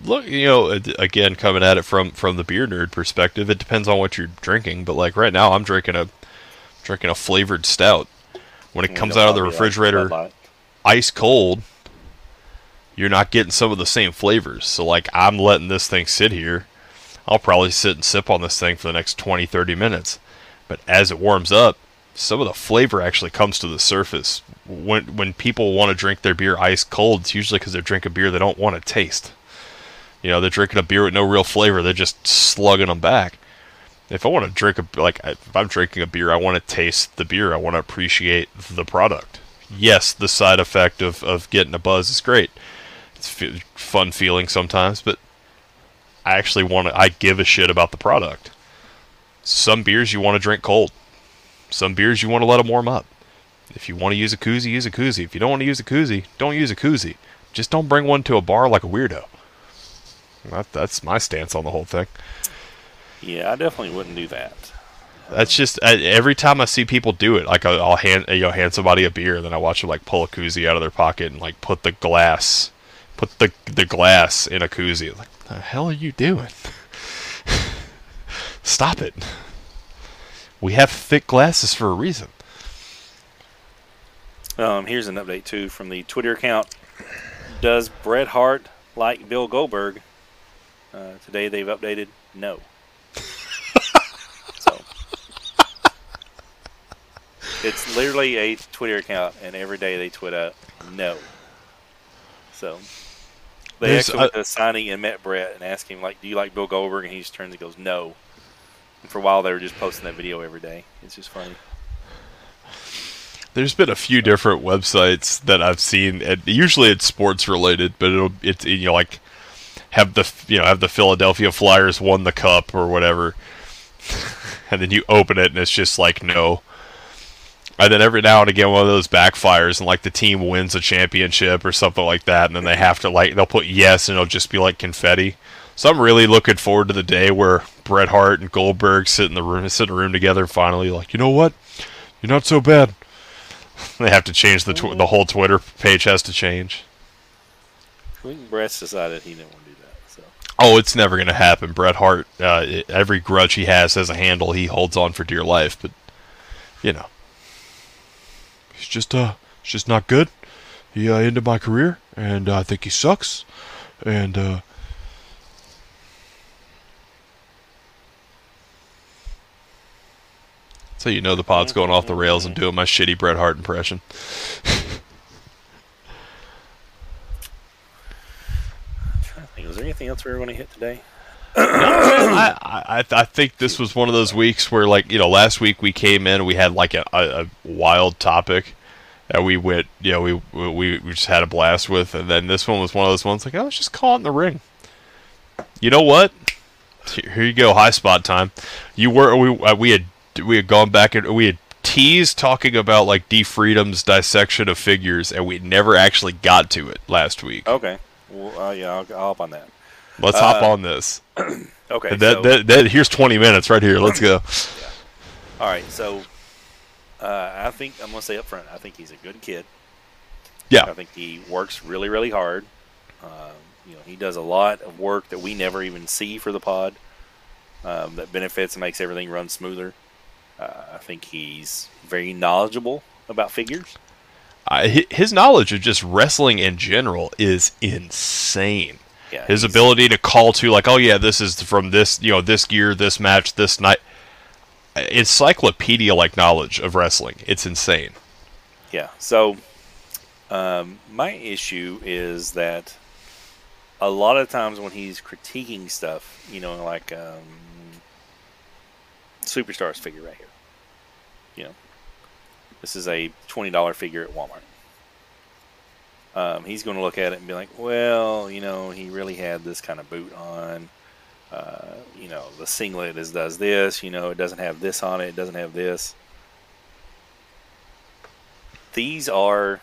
look, you know, again, coming at it from from the beer nerd perspective, it depends on what you're drinking. But like right now, I'm drinking a drinking a flavored stout. When it comes out of the I'll be like, refrigerator, ice cold, you're not getting some of the same flavors. So like I'm letting this thing sit here. I'll probably sit and sip on this thing for the next 20, 30 minutes. But as it warms up, some of the flavor actually comes to the surface. When when people want to drink their beer ice cold, it's usually because they're drinking beer they don't want to taste. You know, they're drinking a beer with no real flavor. They're just slugging them back. If I want to drink a like, if I'm drinking a beer, I want to taste the beer. I want to appreciate the product. Yes, the side effect of, of getting a buzz is great. Fe- fun feeling sometimes, but I actually want to. I give a shit about the product. Some beers you want to drink cold. Some beers you want to let them warm up. If you want to use a koozie, use a koozie. If you don't want to use a koozie, don't use a koozie. Just don't bring one to a bar like a weirdo. That, that's my stance on the whole thing. Yeah, I definitely wouldn't do that. That's just I, every time I see people do it, like I'll, I'll hand you know hand somebody a beer, then I watch them like pull a koozie out of their pocket and like put the glass, put the the glass in a koozie. Like, what the hell are you doing? *laughs* Stop it. We have thick glasses for a reason. Um, here's an update too from the Twitter account. Does Bret Hart like Bill Goldberg? Uh, today they've updated no. *laughs* so it's literally a Twitter account, and every day they tweet out no. So they There's actually went to a signing and met Bret and asked him like, "Do you like Bill Goldberg?" And he just turns and goes, "No." And for a while, they were just posting that video every day. It's just funny. There's been a few different websites that I've seen. And usually it's sports related, but it'll it's you know like have the you know have the Philadelphia Flyers won the cup or whatever, *laughs* and then you open it and it's just like no. And then every now and again, one of those backfires, and like the team wins a championship or something like that, and then they have to like they'll put yes, and it'll just be like confetti. So I'm really looking forward to the day where Bret Hart and Goldberg sit in the room, sit in a room together, and finally like, you know what, you're not so bad. *laughs* They have to change the tw- the whole Twitter page has to change. I think decided he didn't want to do that. So Oh, it's never going to happen. Bret Hart, uh, every grudge he has has a handle, he holds on for dear life. But you know, he's just uh, he's just not good. He uh, ended my career, and uh, I think he sucks. And uh, so you know the pod's going off the rails and doing my shitty Bret Hart impression. *laughs* I think was there anything else we were going to hit today? I, I I think this was one of those weeks where like you know last week we came in we had like a, a, a wild topic that we went you know we, we we just had a blast with and then this one was one of those ones like oh let's just call it in the ring. You know what? Here you go, high spot time. You were we uh, we had we had gone back and we had teased talking about like D Freedom's dissection of figures and we never actually got to it last week. Okay. Well, uh, yeah, I'll, I'll hop on that. Let's hop on this. *clears throat* Okay. That, so- that, that here's 20 minutes right here. Let's go. All right, so uh, I think I'm gonna say up front. I think he's a good kid. Yeah. I think he works really, really hard. Um, you know, he does a lot of work that we never even see for the pod. Um, that benefits and makes everything run smoother. Uh, I think he's very knowledgeable about figures. Hi- his knowledge of just wrestling in general is insane. Yeah, His ability to call to like, oh yeah, this is from this, you know, this gear, this match, this night. Encyclopedia like knowledge of wrestling. It's insane. Yeah. So, um, my issue is that a lot of times when he's critiquing stuff, you know, like um, Superstars figure right here, you know, this is a twenty dollar figure at Walmart. Um, he's going to look at it and be like, well, you know, he really had this kind of boot on. Uh, you know, the singlet is does this. You know, it doesn't have this on it. It doesn't have this these are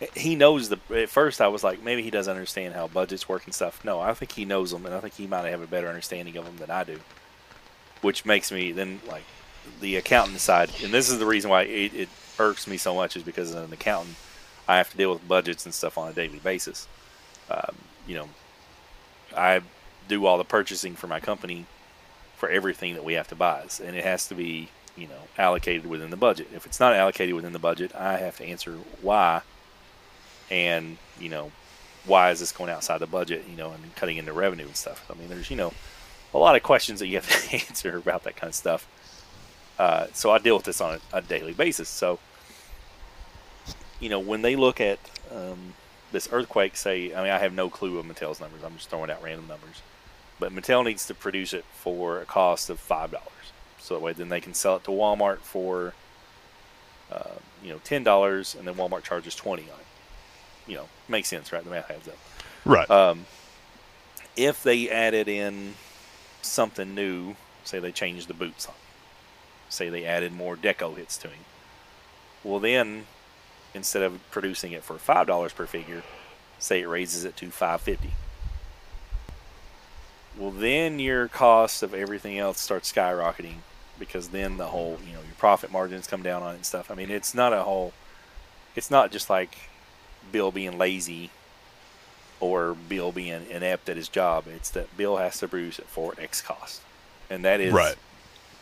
*laughs* he knows the at first i was like maybe he doesn't understand how budgets work and stuff no i think he knows them and i think he might have a better understanding of them than i do which makes me then like the accountant side and this is the reason why it, it irks me so much is because as an accountant i have to deal with budgets and stuff on a daily basis. Um, you know i do all the purchasing for my company for everything that we have to buy. And it has to be you know allocated within the budget. If it's not allocated within the budget i have to answer why and you know why is this going outside the budget you know and cutting into revenue and stuff. I mean there's you know a lot of questions that you have to *laughs* answer about that kind of stuff. Uh, so i deal with this on a, a daily basis. So you know when they look at um, this earthquake say i mean i have no clue of mattel's numbers. I'm just throwing out random numbers. But mattel needs to produce it for a cost of five dollars. So that way then they can sell it to walmart for uh, you know ten dollars and then walmart charges 20 on it. You know makes sense right? The math adds up. Right. um, if they added in something new, say they changed the boots on, say they added more deco hits to him, well then, instead of producing it for five dollars per figure, say it raises it to five fifty. Well, then your cost of everything else starts skyrocketing because then the whole you know your profit margins come down on it and stuff. I mean, it's not a whole. It's not just like Bill being lazy or Bill being inept at his job. It's that Bill has to produce it for X cost. and that is Right.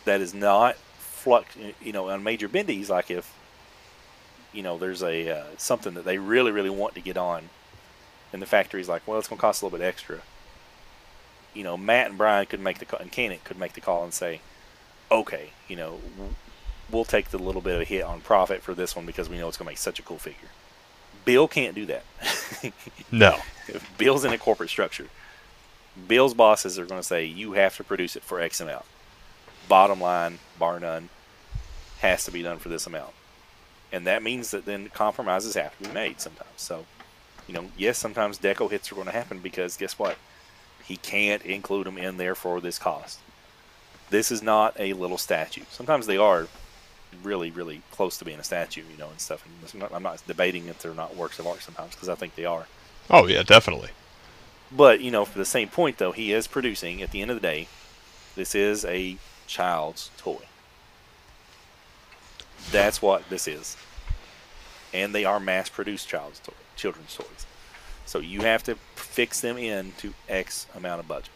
that is not flux. You know, on major bendies, like if you know there's a uh, something that they really really want to get on, and the factory's like, well, it's going to cost a little bit extra. You know, Matt and Brian could make the call, and Canik could make the call and say, okay, you know, we'll take the little bit of a hit on profit for this one because we know it's going to make such a cool figure. Bill can't do that. *laughs* No. if Bill's in a corporate structure, Bill's bosses are going to say you have to produce it for X amount. Bottom line, bar none, has to be done for this amount, and that means that then compromises have to be made sometimes. So, you know, yes, sometimes deco hits are going to happen because guess what? He can't include them in there for this cost. This is not a little statue. Sometimes they are really, really close to being a statue, you know, and stuff. And I'm not, I'm not debating if they're not works of art sometimes because I think they are. Oh yeah, definitely. But you know, for the same point though, he is producing. At the end of the day, this is a child's toy. That's what this is, and they are mass-produced child's toy, children's toys. So you have to fix them in to X amount of budget.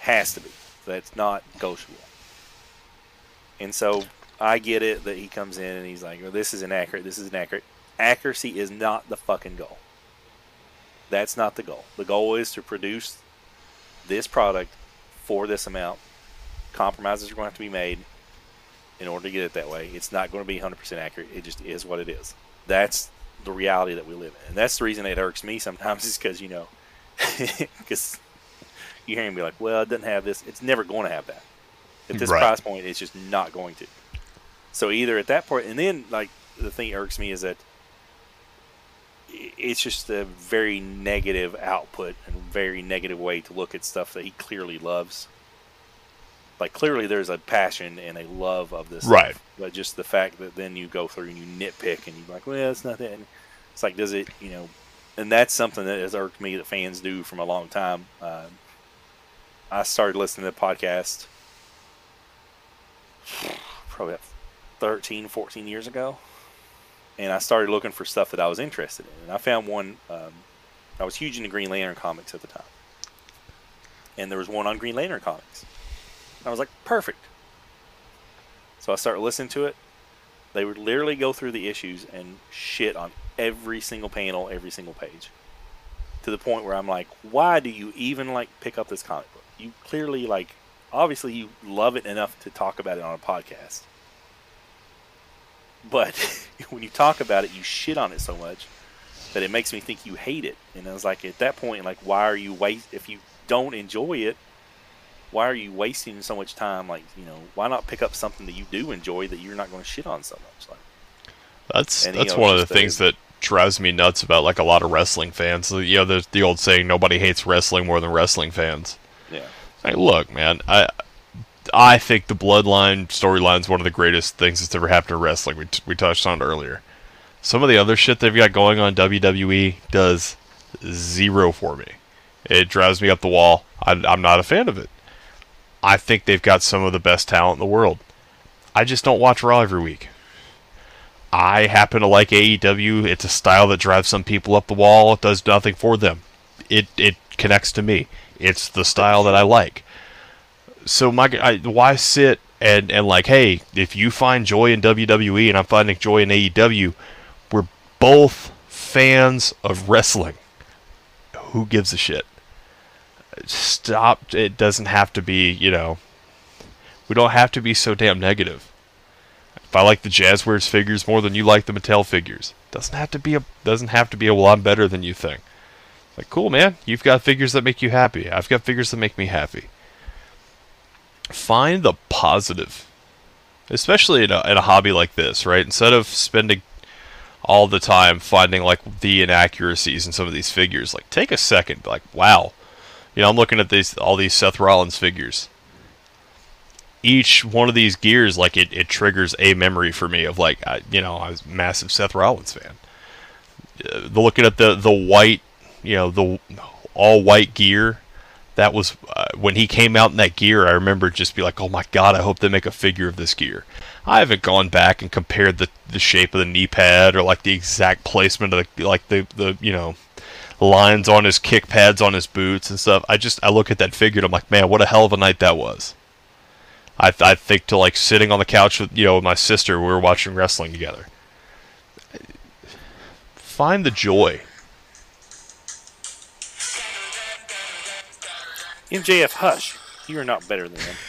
Has to be. That's not negotiable. And so I get it that he comes in and he's like, well, "This is inaccurate. This is inaccurate." Accuracy is not the fucking goal. That's not the goal. The goal is to produce this product for this amount. Compromises are going to have to be made in order to get it that way. It's not going to be 100% accurate. It just is what it is. That's the reality that we live in. And that's the reason it irks me sometimes *laughs* is because, you know, *laughs* because you hear him be like, well, it doesn't have this. It's never going to have that. At this Right. price point, it's just not going to. So either at that point, and then, like, the thing that irks me is that it's just a very negative output and very negative way to look at stuff that he clearly loves. Like clearly, there's a passion and a love of this, Right. stuff, but just the fact that then you go through and you nitpick and you're like, well, it's not that. And it's like, does it, you know? And that's something that has irked me that fans do from a long time. Um, I started listening to the podcast probably about 13, 14 years ago and I started looking for stuff that I was interested in. And I found one. Um, I was huge into Green Lantern comics at the time, and there was one on Green Lantern comics. I was like, perfect. So I started listening to it. They would literally go through the issues and shit on every single panel, every single page, to the point where I'm like, why do you even like pick up this comic book? You clearly like, obviously, you love it enough to talk about it on a podcast but *laughs* when you talk about it, you shit on it so much that it makes me think you hate it. And I was like, at that point, like, why are you waste? If you don't enjoy it, why are you wasting so much time? Like, you know, why not pick up something that you do enjoy that you're not going to shit on so much? Like, That's And, you that's know, one of the things that drives me nuts about like a lot of wrestling fans. You know, there's the old saying, "Nobody hates wrestling more than wrestling fans." yeah, Hey, look, man, I I think the Bloodline storyline is one of the greatest things that's ever happened to wrestling. We, t- we touched on it earlier. Some of the other shit they've got going on WWE does zero for me. It drives me up the wall. I, I'm not a fan of it. I think they've got some of the best talent in the world. I just don't watch Raw every week. I happen to like AEW. It's a style that drives some people up the wall. It does nothing for them. It it connects to me. It's the style that I like. So my I, why sit and and like, hey, if you find joy in WWE and I'm finding joy in AEW, we're both fans of wrestling. Who gives a shit? Stop. It doesn't have to be, you know. We don't have to be so damn negative. If I like the Jazwares figures more than you like the Mattel figures, doesn't have to be a doesn't have to be a well I'm better than you think. Like cool man, you've got figures that make you happy. I've got figures that make me happy. Find the positive, especially in a, in a hobby like this, right? Instead of spending all the time finding like the inaccuracies in some of these figures, like take a second, like wow, you know I'm looking at these all these Seth Rollins figures each one of these gears like it, it triggers a memory for me of like I, you know I was a massive Seth Rollins fan. Uh, looking at the the white, you know the all white gear, that was uh, when he came out in that gear. I remember just be like, oh my god, I hope they make a figure of this gear. I haven't gone back and compared the the shape of the knee pad or like the exact placement of the like the the you know lines on his kick pads on his boots and stuff. I just I look at that figure and I'm like, man, what a hell of a night that was. I, I think to like sitting on the couch with you know with my sister, we were watching wrestling together. Find the joy. MJF, hush. You are not better than them. *laughs*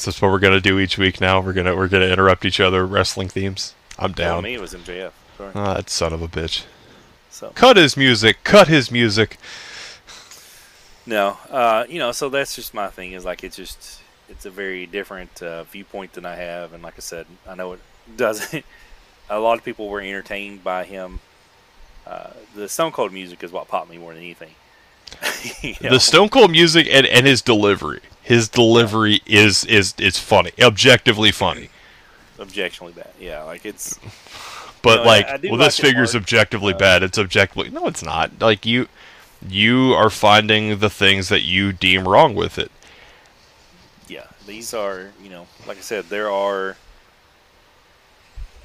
So that's what we're gonna do each week now. We're gonna we're gonna interrupt each other wrestling themes. I'm Down. down. me, it was MJF. Sorry. Ah, that son of a bitch. So Cut his music. Cut his music. no, uh, you know, so that's just my thing. Is like it's just it's a very different uh, viewpoint than I have, and like I said, I know it doesn't. *laughs* a lot of people were entertained by him. Uh, the Stone Cold music is what popped me more than anything. *laughs* You know? The Stone Cold music and, and his delivery. His delivery is is is funny, objectively funny. Objectionably bad. Yeah, like it's *laughs* But No, like, I- I well, like this figure's objectively Uh, bad. It's objectively no, it's not. Like you, you are finding the things that you deem wrong with it. yeah, these are, you know, like I said, there are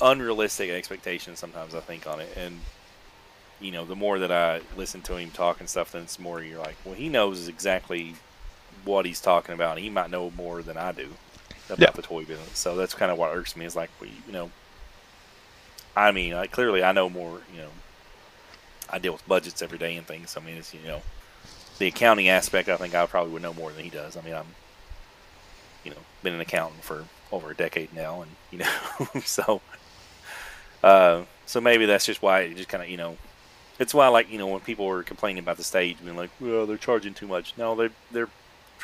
unrealistic expectations sometimes I think on it, and you know, the more that I listen to him talk and stuff, then it's more you're like, well, he knows exactly what he's talking about. He might know more than I do about Yeah. the toy business, so that's kind of what irks me. Is like, we, you know, I mean, like, clearly I know more. You know, I deal with budgets every day and things. So, I mean, it's you know, the accounting aspect. I think I probably would know more than he does. I mean, I'm you know been an accountant for over a decade now, and *laughs* you know, so uh, so maybe that's just why it just kind of you know, it's why like you know when people were complaining about the stage, being like, well, they're charging too much. No, they're they're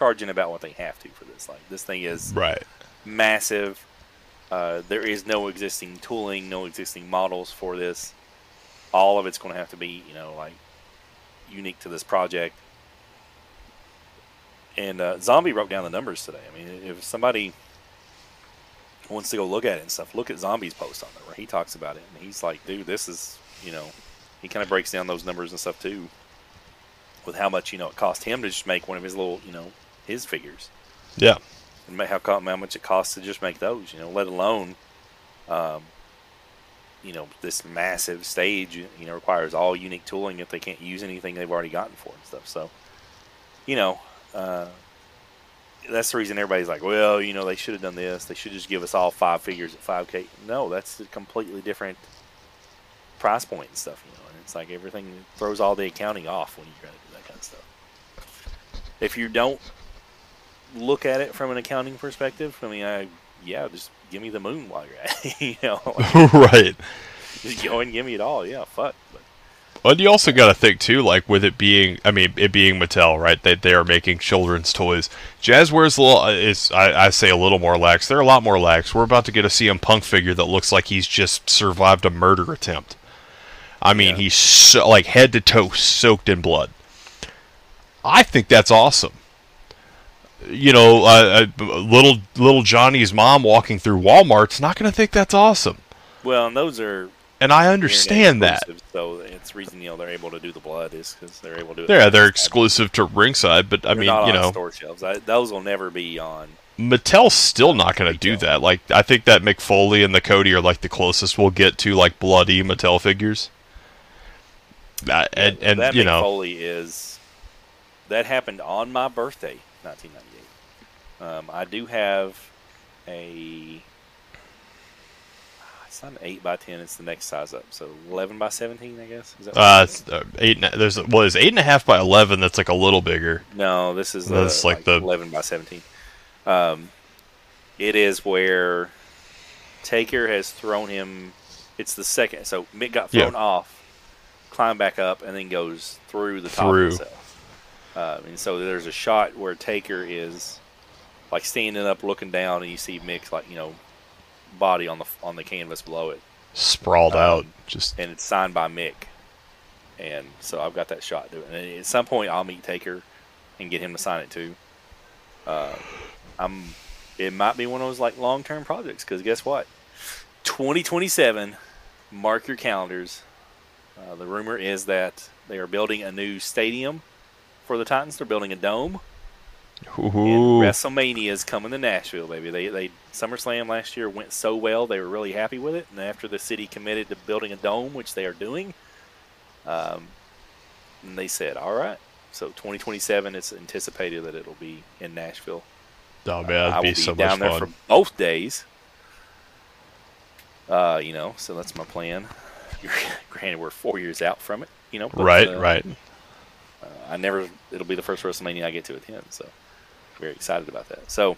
charging about what they have to for this. Like this thing is Right. massive. Uh, there is no existing tooling, no existing models for this. All of it's going to have to be, you know, like unique to this project. And uh, Zombie broke down the numbers today. I mean, if somebody wants to go look at it and stuff, look at Zombie's post on there where he talks about it, and he's like, "Dude, this is," you know, he kind of breaks down those numbers and stuff too, with how much you know it cost him to just make one of his little, you know, his figures Yeah. and how, how much it costs to just make those, you know, let alone, um, you know, this massive stage, you know, requires all unique tooling if they can't use anything they've already gotten for and stuff. So, you know, uh, that's the reason everybody's like, well, you know, they should have done this. They should just give us all five figures at 5K. No, that's a completely different price point and stuff, you know, and it's like everything throws all the accounting off when you try to do that kind of stuff. If you don't look at it from an accounting perspective, I mean, I yeah, just give me the moon while you're at it. *laughs* you know, *laughs* like, right. just go and give me it all. Yeah, fuck. But Well, you also got to think too, like with it being, I mean, it being Mattel, right? That they are making children's toys. Jazware's a little, is I, I say a little more lax. They're a lot more lax. We're about to get a CM Punk figure that looks like he's just survived a murder attempt. I mean, Yeah. he's so, like head to toe soaked in blood. I think that's awesome. You know, uh, little little Johnny's mom walking through Walmart's not going to think that's awesome, well, and those are and I understand that. So it's reason you know they're able to do the blood is because they're able to do. Yeah, they're exclusive to ringside, but I They're mean, you on know, store shelves. I, those will never be on. Mattel's still not going to do that. Like, I think that Mick Foley and the Cody are like the closest we'll get to like bloody Mattel figures. Uh, and and that you know, Foley is that happened on my birthday, 1998. Um, I do have a. It's not an eight by ten. It's the next size up. So eleven by seventeen, I guess. Is that uh, it is? uh, eight. and a- There's well, there's eight and a half by eleven. That's like a little bigger. No, this is That's uh, like the- eleven by seventeen. Um, it is where Taker has thrown him. It's the second. So Mick got Yeah. thrown off, climbed back up, and then goes through the top Through. of himself. Um, and so there's a shot where Taker is like standing up, looking down, and you see Mick's like you know body on the on the canvas below it, Sprawled Um, out. Just and it's signed by Mick. And so I've got that shot doing. And at some point, I'll meet Taker and get him to sign it too. Uh, I'm. It might be one of those like long term projects because guess what? 2027. Mark your calendars. Uh, the rumor is that they are building a new stadium for the Titans. They're building a dome. And WrestleMania is coming to Nashville, baby. They they SummerSlam last year went so well, they were really happy with it. And after the city committed to building a dome, which they are doing, um, and they said, "All right, so 2027, it's anticipated that it'll be in Nashville. Oh man, I that'd will be be so down much there fun. for both days. Uh, you know, so that's my plan. *laughs* Granted, we're four years out from it. You know, but, right, uh, right. I never. It'll be the first WrestleMania I get to attend, so very excited about that. So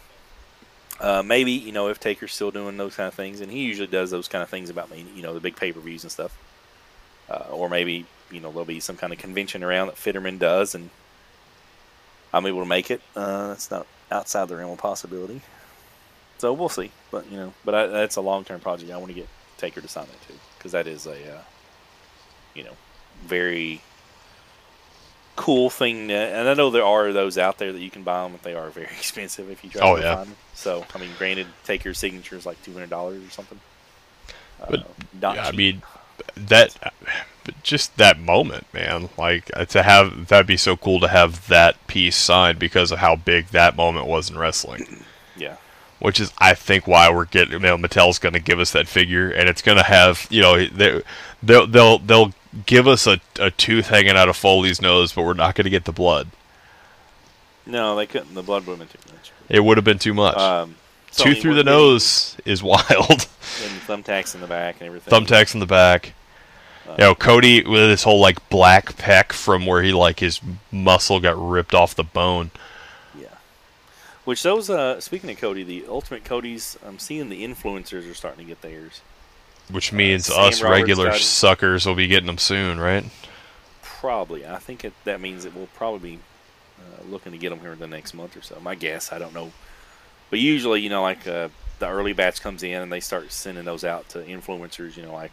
uh, maybe you know if Taker's still doing those kind of things, and he usually does those kind of things about me. You know, the big pay per views and stuff. Uh, or maybe you know there'll be some kind of convention around that Fitterman does, and I'm able to make it. Uh, that's not outside the realm of possibility. So we'll see, but you know, but I, that's a long term project. I want to get Taker to sign that too, because that is a uh, you know very cool thing. To, and I know there are those out there that you can buy them, but they are very *laughs* expensive if you try Oh, to yeah. find them. So I mean, granted, Taker's signature is like two hundred dollars or something. Uh, But, not Yeah, I mean, that just that moment, man. Like uh, to have that'd be so cool to have that piece signed because of how big that moment was in wrestling. *clears throat* yeah. Which is, I think, why we're getting. You know, Mattel's going to give us that figure, and it's going to have. You know, they, they'll they'll they'll give us a, a tooth hanging out of Foley's nose, but we're not going to get the blood. No, they couldn't. The blood would have been too much. It would have been too much. Um, so, Tooth through the nose is *laughs* wild. and thumbtacks in the back and everything. thumbtacks in the back. Uh, You know, Cody with his whole like black peck from where he like his muscle got ripped off the bone. Yeah. Which those, uh, speaking of Cody, the Ultimate Cody's, I'm seeing the influencers are starting to get theirs. Which means Sam us Roberts regular got suckers will be getting them soon, right? Probably. I think it, that means that we'll probably be uh, looking to get them here in the next month or so. My guess, I don't know. But usually, you know, like uh, the early batch comes in and they start sending those out to influencers. You know, like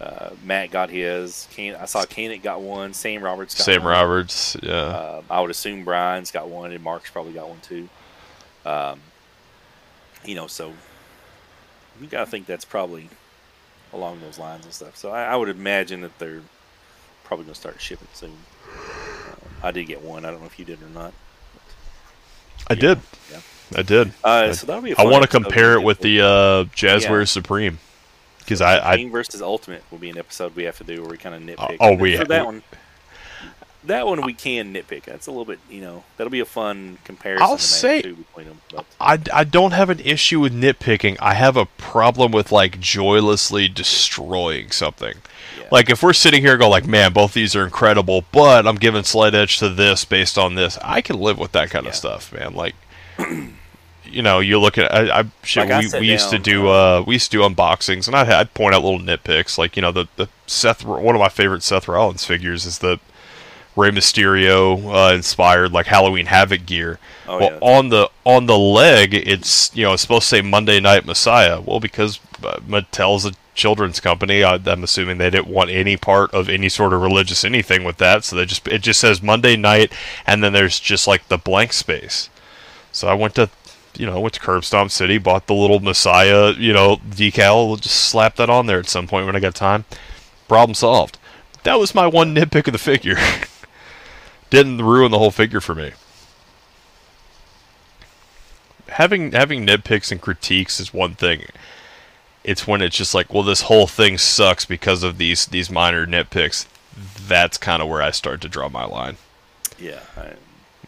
uh, Matt got his. Can- I saw Kanek got one. Sam Roberts got one? Sam one. Roberts, yeah. Uh, I would assume Brian's got one, and Mark's probably got one too. Um, you know, so you gotta think that's probably along those lines and stuff. So I, I would imagine that they're probably gonna start shipping soon. Uh, I did get one. I don't know if you did or not. I did. yeah. I did. Uh, so that'll be. A I want to compare it with the uh, Jazware Yeah. Supreme because I, I King versus Ultimate will be an episode we have to do where we kind of nitpick. oh, we- for that one. That one we can nitpick. That's a little bit, you know, that'll be a fun comparison. I'll to say- between them. But I, I don't have an issue with nitpicking. I have a problem with like joylessly destroying something. Yeah. Like if we're sitting here and go like, man, both these are incredible, but I'm giving slight edge to this based on this. I can live with that kind Yeah. of stuff, man. Like, *clears throat* you know, you look at I, I shit. Like, we, sat we used to do uh we used to do unboxings, and I'd, I'd point out little nitpicks. Like you know the the Seth one of my favorite Seth Rollins figures is the Rey Mysterio uh, inspired like Halloween Havoc gear. Oh, well, yeah. on the on the leg, it's you know it's supposed to say Monday Night Messiah. Well, because uh, Mattel's a children's company, I, I'm assuming they didn't want any part of any sort of religious anything with that, so they just it just says Monday Night, and then there's just like the blank space. So I went to you know went to Curb Stomp City, bought the little Messiah you know decal, just slap that on there at some point when I got time. Problem solved. That was my one nitpick of the figure. *laughs* Didn't ruin the whole figure for me having having nitpicks and critiques is one thing. It's when it's just like, well, this whole thing sucks because of these these minor nitpicks. That's kind of where I start to draw my line. yeah, I,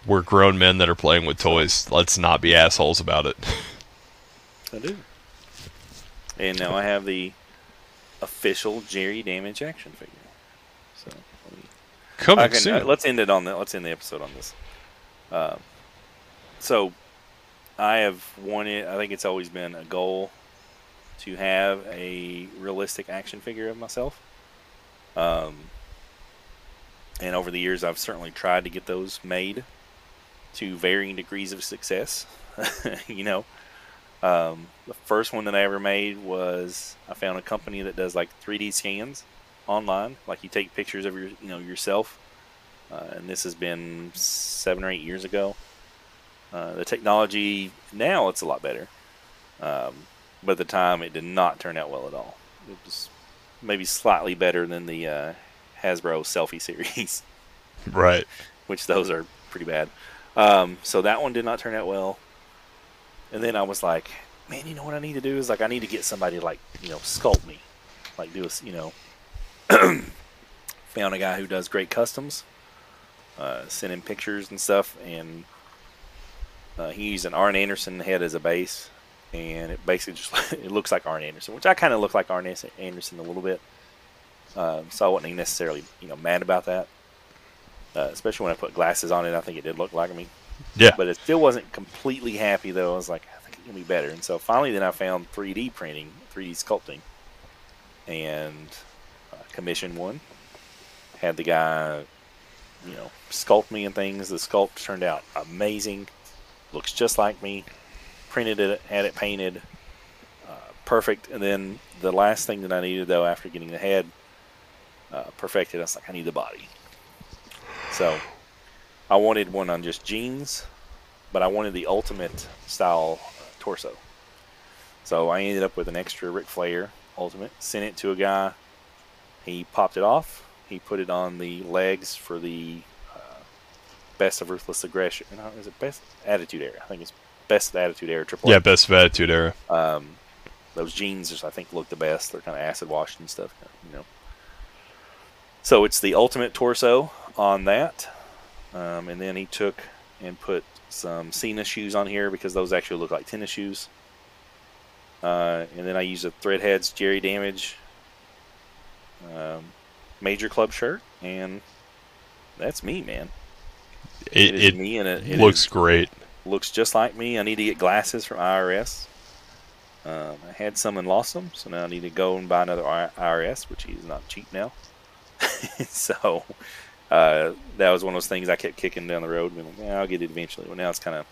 We're grown men that are playing with toys. Let's not be assholes about it. I do. And now I have the official Jerry Damage action figure. So let me Coming can, soon. uh, let's end it on the let's end the episode on this. Um, so, I have wanted. I think it's always been a goal to have a realistic action figure of myself. Um, and over the years, I've certainly tried to get those made to varying degrees of success. *laughs* you know, um, the first one that I ever made was I found a company that does like 3D scans online. Like you take pictures of your, you know, yourself. Uh, and this has been seven or eight years ago. Uh, the technology now it's a lot better, um, but at the time it did not turn out well at all. It was maybe slightly better than the uh, Hasbro selfie *laughs* series, right. which those are pretty bad. Um, so that one did not turn out well. And then I was like, man, you know what I need to do is like I need to get somebody to like you know sculpt me, like do a you know. *clears throat* found a guy who does great customs. uh, sent him pictures and stuff, and uh, he used an Arn Anderson head as a base, and it basically just *laughs* it looks like Arn Anderson, which I kind of look like Arn Anderson a little bit. Uh, so I wasn't necessarily you know mad about that, uh, especially when I put glasses on it. I think it did look like me. Yeah. But it still wasn't completely happy though. I was like, I think it can be better. And so finally, then I found 3D printing, 3D sculpting, and commissioned one. Had the guy, you know, sculpt me and things. The sculpt turned out amazing. Looks just like me. Printed it, had it painted, uh, perfect. And then the last thing that I needed though, after getting the head uh, perfected, I was like, I need the body. So I wanted one on just jeans, but I wanted the ultimate style uh, torso. So I ended up with an extra Ric Flair ultimate. Sent it to a guy. He popped it off. He put it on the legs for the uh, best of ruthless aggression. No, is it best attitude era? I think it's best of attitude era. Triple. Yeah, best of attitude era. Um, those jeans just I think look the best. They're kind of acid washed and stuff, you know. So it's the ultimate torso on that. Um, and then he took and put some Cena shoes on here because those actually look like tennis shoes. Uh, and then I used a Threadheads Jerry Damage um, Major Club shirt, and that's me, man. It, is it me, and it, it looks is- great. looks just like me. I need to get glasses from IRS. Um, I had some and lost them, so now I need to go and buy another IRS, which is not cheap now. *laughs* so uh, that was one of those things I kept kicking down the road. And like, yeah, I'll get it eventually. Well, now it's kind of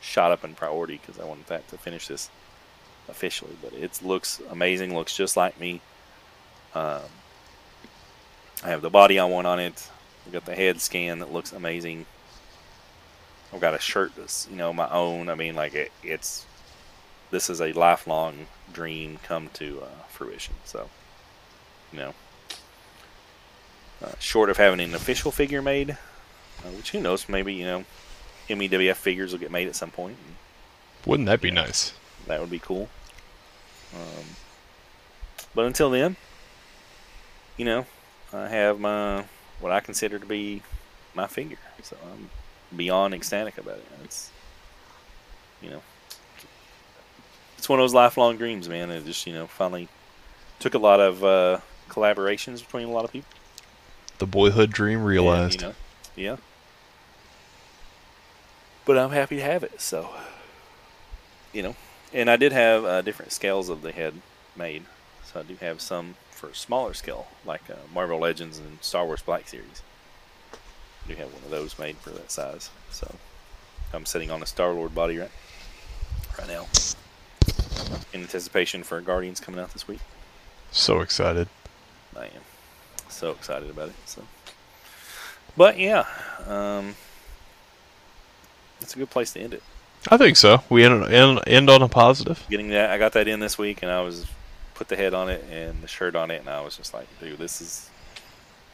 shot up in priority because I wanted that to finish this officially. But it looks amazing. Looks just like me. Um, I have the body I want on it. I've got the head scan that looks amazing. I've got a shirt that's you know my own. I mean, like it, it's this is a lifelong dream come to uh, fruition. So, you know, uh, short of having an official figure made, uh, which who knows, maybe you know, MEWF figures will get made at some point. And Wouldn't that be nice? that would be cool. Um, but until then, you know, I have my what I consider to be my figure. So I'm beyond ecstatic about it. It's you know, it's one of those lifelong dreams, man. It just you know finally took a lot of uh, collaborations between a lot of people. The boyhood dream and, realized. you know, yeah. But I'm happy to have it. So, you know, and I did have uh, different scales of the head made. So I do have some for smaller scale, like uh, Marvel Legends and Star Wars Black Series. We have one of those made for that size. So I'm sitting on a Star Lord body right right now, in anticipation for Guardians coming out this week. So excited. I am so excited about it. So, but yeah, um, it's a good place to end it. I think so. We end, end, end on a positive. Getting that, I got that in this week, and I was put the head on it and the shirt on it, and I was just like, dude, this is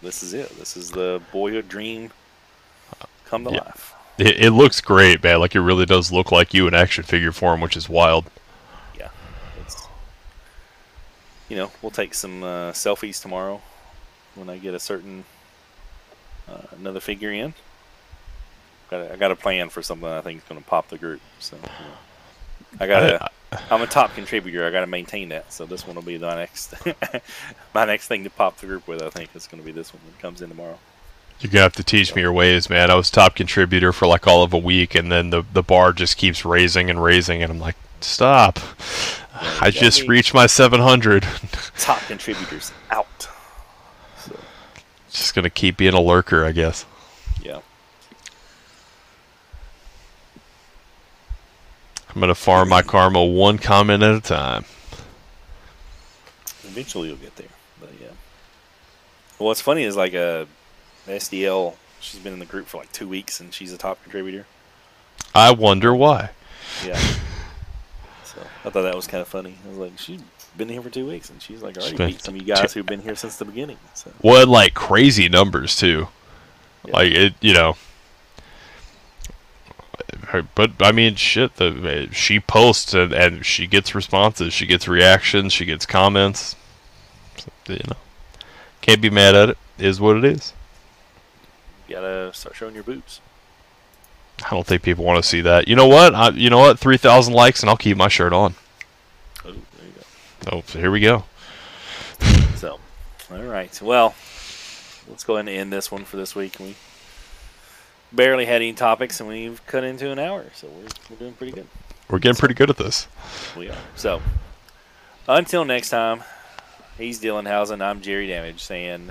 this is it. This is the boyhood dream come to Yeah. life. It, it looks great, man. Like it really does look like you in action figure form, which is wild. Yeah, it's you know we'll take some uh, selfies tomorrow when I get a certain uh, another figure in. Got a, I got a plan for something I think is going to pop the group. So you know. I got to I'm a top contributor. I got to maintain that. So this one will be the next *laughs* my next thing to pop the group with. I think it's going to be this one that comes in tomorrow. You're gonna have to teach me your ways, man. I was top contributor for like all of a week, and then the the bar just keeps raising and raising, and I'm like, stop! I just reached my 700. *laughs* Top contributors out. So just gonna keep being a lurker, I guess. yeah. I'm gonna farm my karma one comment at a time. Eventually you'll get there. But yeah. Well, what's funny is like uh, a SDL. She's been in the group for like two weeks, and she's a top contributor. I wonder why. Yeah. *laughs* so I thought that was kind of funny. I was like, she's been here for two weeks, and she's like already beat some of you guys who've been here since the beginning. So What like crazy numbers too. Yeah. Like it, you know. Her, but I mean, shit. The she posts and, and she gets responses. She gets reactions. She gets comments. So, you know, can't be mad at it. Is what it is. you gotta start showing your boobs. I don't think people want to see that. You know what? I, you know what? Three thousand likes, and I'll keep my shirt on. Oh, there you go. Oh, so here we go. So, all right. Well, let's go ahead and end this one for this week. We barely had any topics, and we've cut into an hour, so we're, we're doing pretty good. We're getting pretty good at this. We are. So, until next time, he's Dylan Housen. I'm Jerry Damage saying,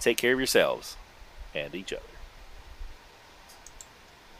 take care of yourselves and each other.